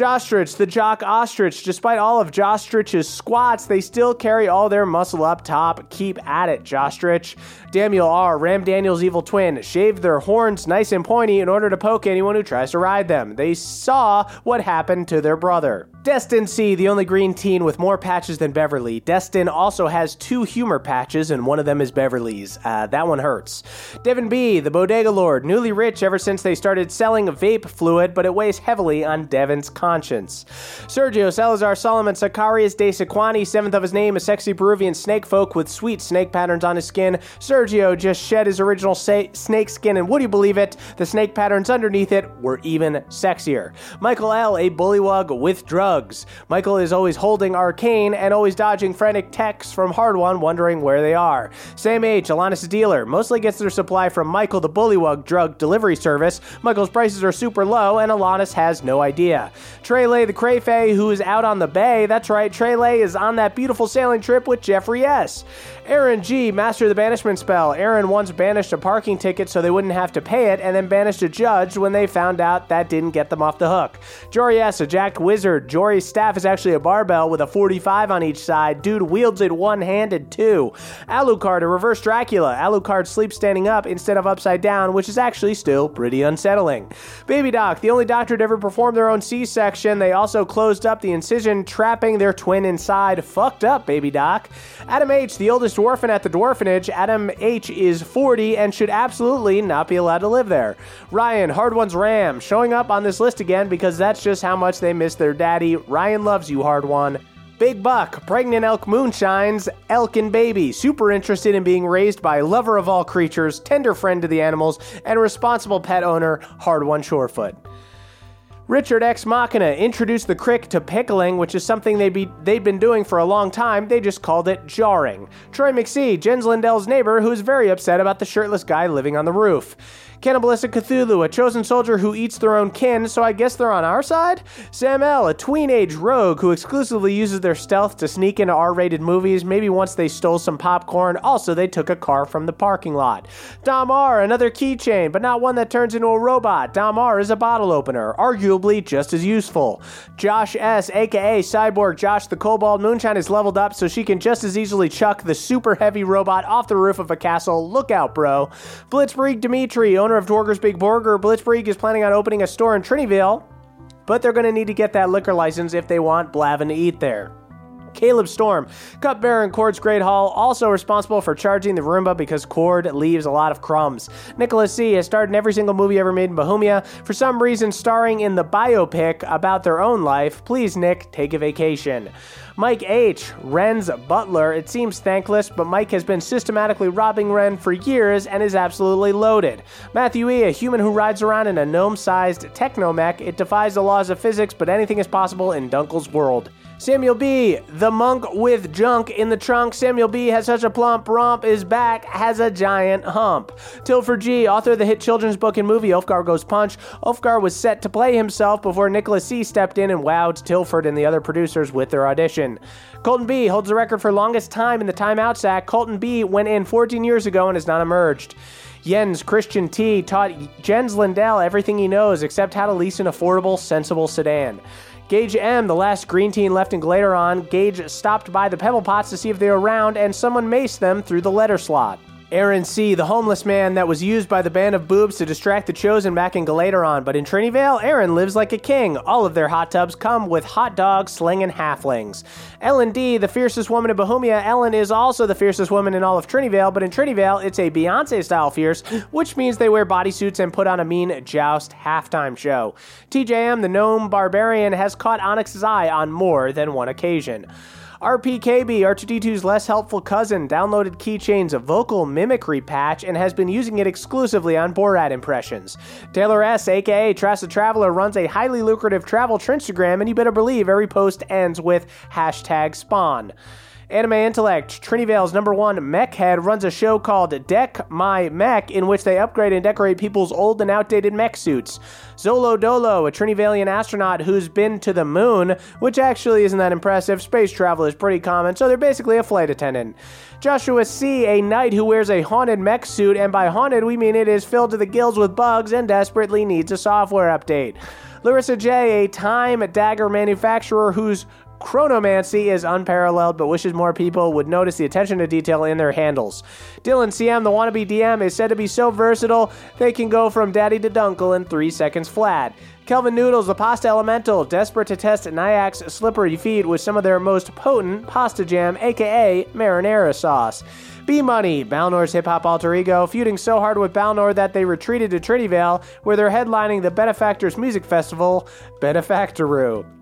Jostrich, the jock ostrich, despite all of Jostrich's squats, they still carry all their muscle up top. Keep at it, Jostrich. Daniel R., Ram Daniel's evil twin, shaved their horns nice and pointy in order to poke anyone who tries to ride them. They saw what happened to their brother. Destin C., the only green teen with more patches than Beverly. Destin also has two humor patches, and one of them is Beverly's. Uh, that one hurts. Devin B., the bodega lord, newly rich ever since they started selling vape fluid, but it weighs heavily on Devin's conscience. Sergio Salazar Solomon Sicarius de Sequani, seventh of his name, a sexy Peruvian snake folk with sweet snake patterns on his skin. Sergio just shed his original sa- snake skin, and would you believe it? The snake patterns underneath it were even sexier. Michael L., a bullywug with drugs. Michael is always holding arcane and always dodging frantic texts from Hard One, wondering where they are. Same age, Alanis' dealer, mostly gets their supply from Michael, the bullywug drug delivery service. Michael's prices are super low, and Alanis has no idea. Treyley, the Crayfay, who is out on the bay. That's right, Treyley is on that beautiful sailing trip with Jeffrey S. Aaron G., master of the banishment spell. Aaron once banished a parking ticket so they wouldn't have to pay it, and then banished a judge when they found out that didn't get them off the hook. Jory S., a jacked wizard. Jory's staff is actually a barbell with a 45 on each side. Dude wields it one handed too. Alucard, a reverse Dracula. Alucard sleeps standing up instead of upside down, which is actually still pretty unsettling. Baby Doc, the only doctor to ever perform their own C section. They also closed up the incision, trapping their twin inside. Fucked up, Baby Doc. Adam H., the oldest dwarfen at the dwarfenage. Adam H. is 40 and should absolutely not be allowed to live there. Ryan, Hard One's Ram, showing up on this list again because that's just how much they miss their daddy. Ryan loves you, Hard One. Big Buck, pregnant elk moonshines, elk and baby, super interested in being raised by lover of all creatures, tender friend to the animals, and responsible pet owner, Hard One Shorefoot. Richard X Machina introduced the crick to pickling, which is something they'd, be, they'd been doing for a long time. They just called it jarring. Troy McSee, Jens Lindell's neighbor, who's very upset about the shirtless guy living on the roof. Cannibalistic Cthulhu, a chosen soldier who eats their own kin, so I guess they're on our side? Sam L., a tween-age rogue who exclusively uses their stealth to sneak into R-rated movies. Maybe once they stole some popcorn. Also, they took a car from the parking lot. Dom R., another keychain, but not one that turns into a robot. Dom R. is a bottle opener, arguably just as useful. Josh S., aka Cyborg Josh the Cobalt Moonshine, is leveled up so she can just as easily chuck the super heavy robot off the roof of a castle. Look out, bro. Blitzkrieg Dimitri, owner of Dwarger's Big Burger, Blitzkrieg is planning on opening a store in Trinityville, but they're going to need to get that liquor license if they want Blavin to eat there. Caleb Storm, cupbearer in Cord's Great Hall, also responsible for charging the Roomba because Cord leaves a lot of crumbs. Nicholas C. has starred in every single movie ever made in Bohemia, for some reason starring in the biopic about their own life. Please, Nick, take a vacation. Mike H., Ren's butler. It seems thankless, but Mike has been systematically robbing Ren for years and is absolutely loaded. Matthew E., a human who rides around in a gnome sized technomech. It defies the laws of physics, but anything is possible in Dunkel's world. Samuel B., the monk with junk in the trunk. Samuel B. has such a plump romp, his back has a giant hump. Tilford G., author of the hit children's book and movie Ulfgar Goes Punch. Ulfgar was set to play himself before Nicholas C. stepped in and wowed Tilford and the other producers with their audition. Colton B. holds the record for longest time in the timeout sack. Colton B. went in 14 years ago and has not emerged. Jens Christian T taught Jens Lindell everything he knows except how to lease an affordable, sensible sedan. Gage M, the last green teen left in Gladeron, Gage stopped by the Pebble Pots to see if they were around, and someone maced them through the letter slot. Aaron C., the homeless man that was used by the band of boobs to distract the chosen back in Galateron, but in Trinyvale, Aaron lives like a king. All of their hot tubs come with hot dogs slinging halflings. Ellen D., the fiercest woman in Bohemia, Ellen is also the fiercest woman in all of Trinyvale, but in Trinyvale, it's a Beyonce style fierce, which means they wear bodysuits and put on a mean joust halftime show. TJM, the gnome barbarian, has caught Onyx's eye on more than one occasion. RPKB, R2D2's less helpful cousin, downloaded Keychain's vocal mimicry patch and has been using it exclusively on Borat impressions. Taylor S., aka Trassa Traveler, runs a highly lucrative travel Trinstagram, and you better believe every post ends with hashtag spawn. Anime Intellect, Trinyvale's number one mech head, runs a show called Deck My Mech, in which they upgrade and decorate people's old and outdated mech suits. Zolo Dolo, a Trinyvalian astronaut who's been to the moon, which actually isn't that impressive. Space travel is pretty common, so they're basically a flight attendant. Joshua C., a knight who wears a haunted mech suit, and by haunted we mean it is filled to the gills with bugs and desperately needs a software update. Larissa J., a time dagger manufacturer whose chronomancy is unparalleled but wishes more people would notice the attention to detail in their handles. Dylan CM, the wannabe DM, is said to be so versatile they can go from daddy to dunkle in three seconds flat. Kelvin Noodles, the pasta elemental, desperate to test Nyack's slippery feet with some of their most potent pasta jam, aka marinara sauce. B Money, Balnor's hip hop alter ego, feuding so hard with Balnor that they retreated to Trinyvale, where they're headlining the Benefactors Music Festival, Benefactoroo.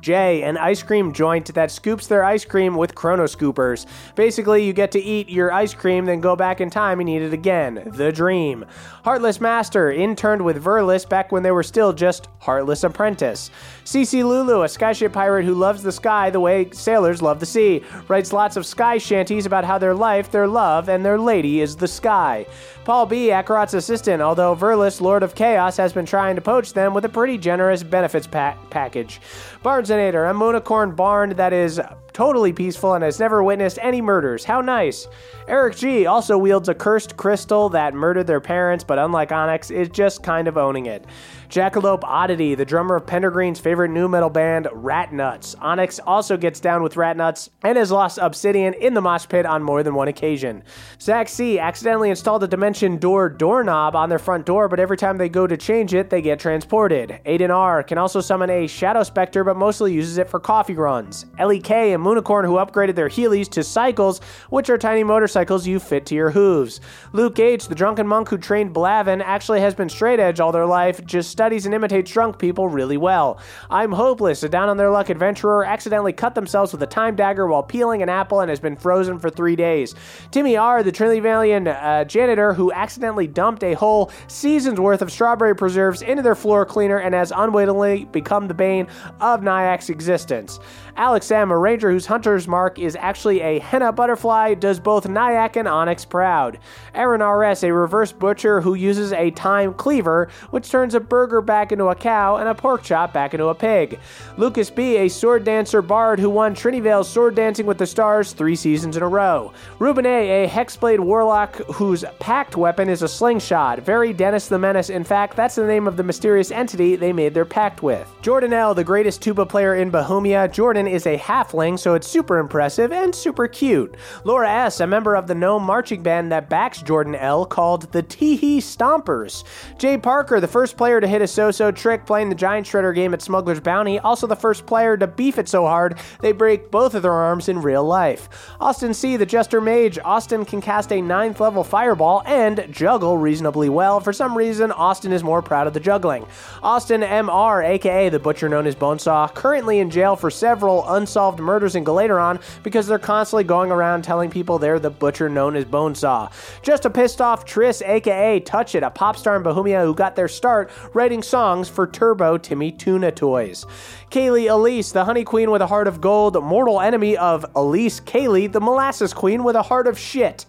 J, an ice cream joint that scoops their ice cream with chrono scoopers. Basically, you get to eat your ice cream, then go back in time and eat it again. The dream. Heartless Master, interned with Verlis back when they were still just Heartless Apprentice. CC Lulu, a skyship pirate who loves the sky the way sailors love the sea, writes lots of sky shanties about how their life, their love, and their lady is the sky. Paul B., Akarat's assistant, although Verlis, Lord of Chaos, has been trying to poach them with a pretty generous benefits pa- package. Barnesonator, a monocorn barn that is totally peaceful and has never witnessed any murders. How nice. Eric G. also wields a cursed crystal that murdered their parents, but unlike Onyx, is just kind of owning it. Jackalope Oddity, the drummer of Pendergreen's favorite new metal band, Rat Nuts. Onyx also gets down with Rat Nuts and has lost Obsidian in the mosh pit on more than one occasion. Zach C. accidentally installed a Dimension Door doorknob on their front door, but every time they go to change it, they get transported. Aiden R. can also summon a Shadow Spectre, but mostly uses it for coffee runs. Ellie K. and Moonicorn, who upgraded their Heelys to Cycles, which are tiny motorcycles you fit to your hooves. Luke H., the drunken monk who trained Blavin, actually has been straight edge all their life, just studies and imitates drunk people really well. I'm hopeless. A down on their luck adventurer accidentally cut themselves with a time dagger while peeling an apple and has been frozen for three days. Timmy R., the Trinyvalian uh, janitor who accidentally dumped a whole season's worth of strawberry preserves into their floor cleaner and has unwittingly become the bane of Nyack's existence. Alex M., a ranger whose hunter's mark is actually a henna butterfly, does both Nyack and Onyx proud. Aaron R.S., a reverse butcher who uses a time cleaver, which turns a burger back into a cow and a pork chop back into a pig. Lucas B., a sword dancer bard who won Trinyvale's Sword Dancing with the Stars three seasons in a row. Ruben A., a hexblade warlock whose pact weapon is a slingshot. Very Dennis the Menace, in fact, that's the name of the mysterious entity they made their pact with. Jordan L., the greatest tuba player in Bohemia. Jordan is a halfling, so it's super impressive and super cute. Laura S., a member of the gnome marching band that backs Jordan L., called the Teehee Stompers. Jay Parker, the first player to hit a so-so trick playing the Giant Shredder game at Smuggler's Bounty, also the first player to beef it so hard they break both of their arms in real life. Austin C., the Jester Mage. Austin can cast a 9th level fireball and juggle reasonably well. For some reason, Austin is more proud of the juggling. Austin MR, aka the butcher known as Bonesaw, currently in jail for several unsolved murders in Galateron because they're constantly going around telling people they're the butcher known as Bonesaw. Just a pissed off Triss, aka Touch It, a pop star in Bohemia who got their start writing songs for Turbo Timmy Tuna toys. Kaylee Elise, the honey queen with a heart of gold, mortal enemy of Elise Kaylee, the molasses queen with a heart of shit.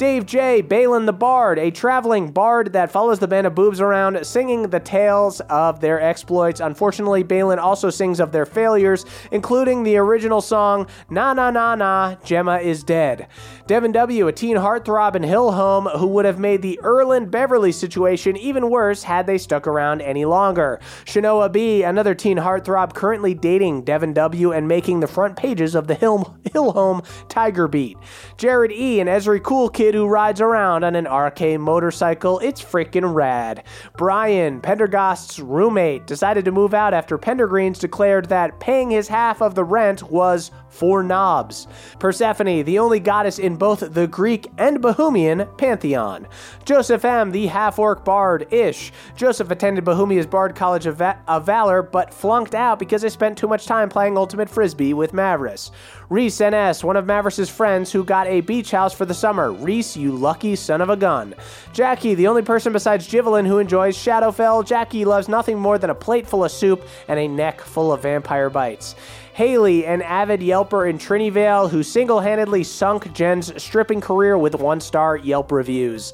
Dave J. Balin the Bard, a traveling bard that follows the band of boobs around, singing the tales of their exploits. Unfortunately, Balin also sings of their failures, including the original song Na Na Na Na, Gemma is Dead. Devin W., a teen heartthrob in Hillhome, who would have made the Erland Beverly situation even worse had they stuck around any longer. Shanoa B., another teen heartthrob currently dating Devin W. and making the front pages of the Hill- Hillhome Tiger Beat. Jared E., an Esri cool kid who rides around on an RK motorcycle. It's freaking rad. Brian, Pendergast's roommate, decided to move out after Pendergreens declared that paying his half of the rent was for knobs. Persephone, the only goddess in both the Greek and Bohemian pantheon. Joseph M., the half orc bard ish. Joseph attended Bohemia's Bard College of, Va- of Valor, but flunked out because he spent too much time playing Ultimate Frisbee with Mavris. Reese NS, one of Mavris's friends who got a beach house for the summer. Reese, you lucky son of a gun. Jackie, the only person besides Jivelin who enjoys Shadowfell. Jackie loves nothing more than a plate full of soup and a neck full of vampire bites. Haley, an avid Yelper in Trinyvale who single handedly sunk Jens' stripping career with one star Yelp reviews.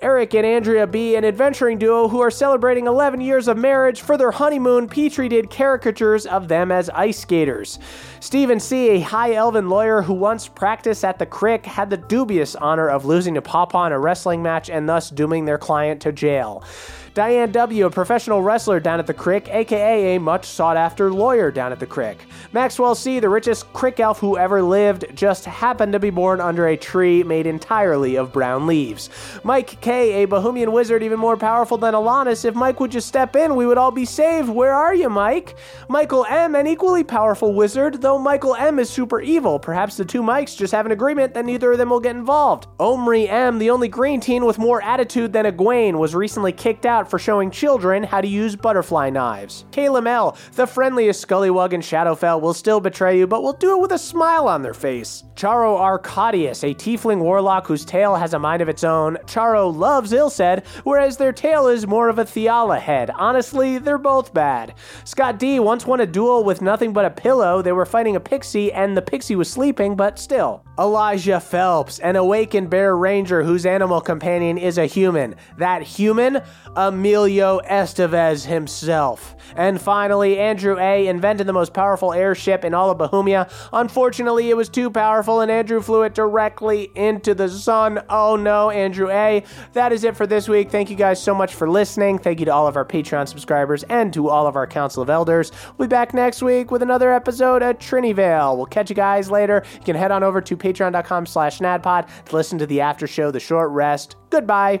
Eric and Andrea B., an adventuring duo who are celebrating 11 years of marriage. For their honeymoon, Petrie did caricatures of them as ice skaters. Stephen C., a high elven lawyer who once practiced at the Crick, had the dubious honor of losing to Papa in a wrestling match and thus dooming their client to jail. Diane W., a professional wrestler down at the Crick, aka a much sought after lawyer down at the Crick. Maxwell C., the richest Crick elf who ever lived, just happened to be born under a tree made entirely of brown leaves. Mike K., a Bohemian wizard even more powerful than Alanis. If Mike would just step in, we would all be saved. Where are you, Mike? Michael M., an equally powerful wizard, though Michael M. is super evil. Perhaps the two Mikes just have an agreement that neither of them will get involved. Omri M., the only green teen with more attitude than Egwene, was recently kicked out for showing children how to use butterfly knives. Caleb L., the friendliest Scullywug in Shadowfell, will still betray you, but will do it with a smile on their face. Charo Arcadius, a tiefling warlock whose tail has a mind of its own. Charo loves Ilsed, whereas their tail is more of a Theala head. Honestly, they're both bad. Scott D once won a duel with nothing but a pillow. They were fighting a pixie, and the pixie was sleeping, but still. Elijah Phelps, an awakened bear ranger whose animal companion is a human. That human? Emilio Estevez himself. And finally, Andrew A. invented the most powerful airship in all of Bohemia. Unfortunately, it was too powerful, and Andrew flew it directly into the sun. Oh no, Andrew A. That is it for this week. Thank you guys so much for listening. Thank you to all of our Patreon subscribers and to all of our Council of Elders. We'll be back next week with another episode of Trinyvale. We'll catch you guys later. You can head on over to patreon.com slash nadpod to listen to the after show, The Short Rest. Goodbye.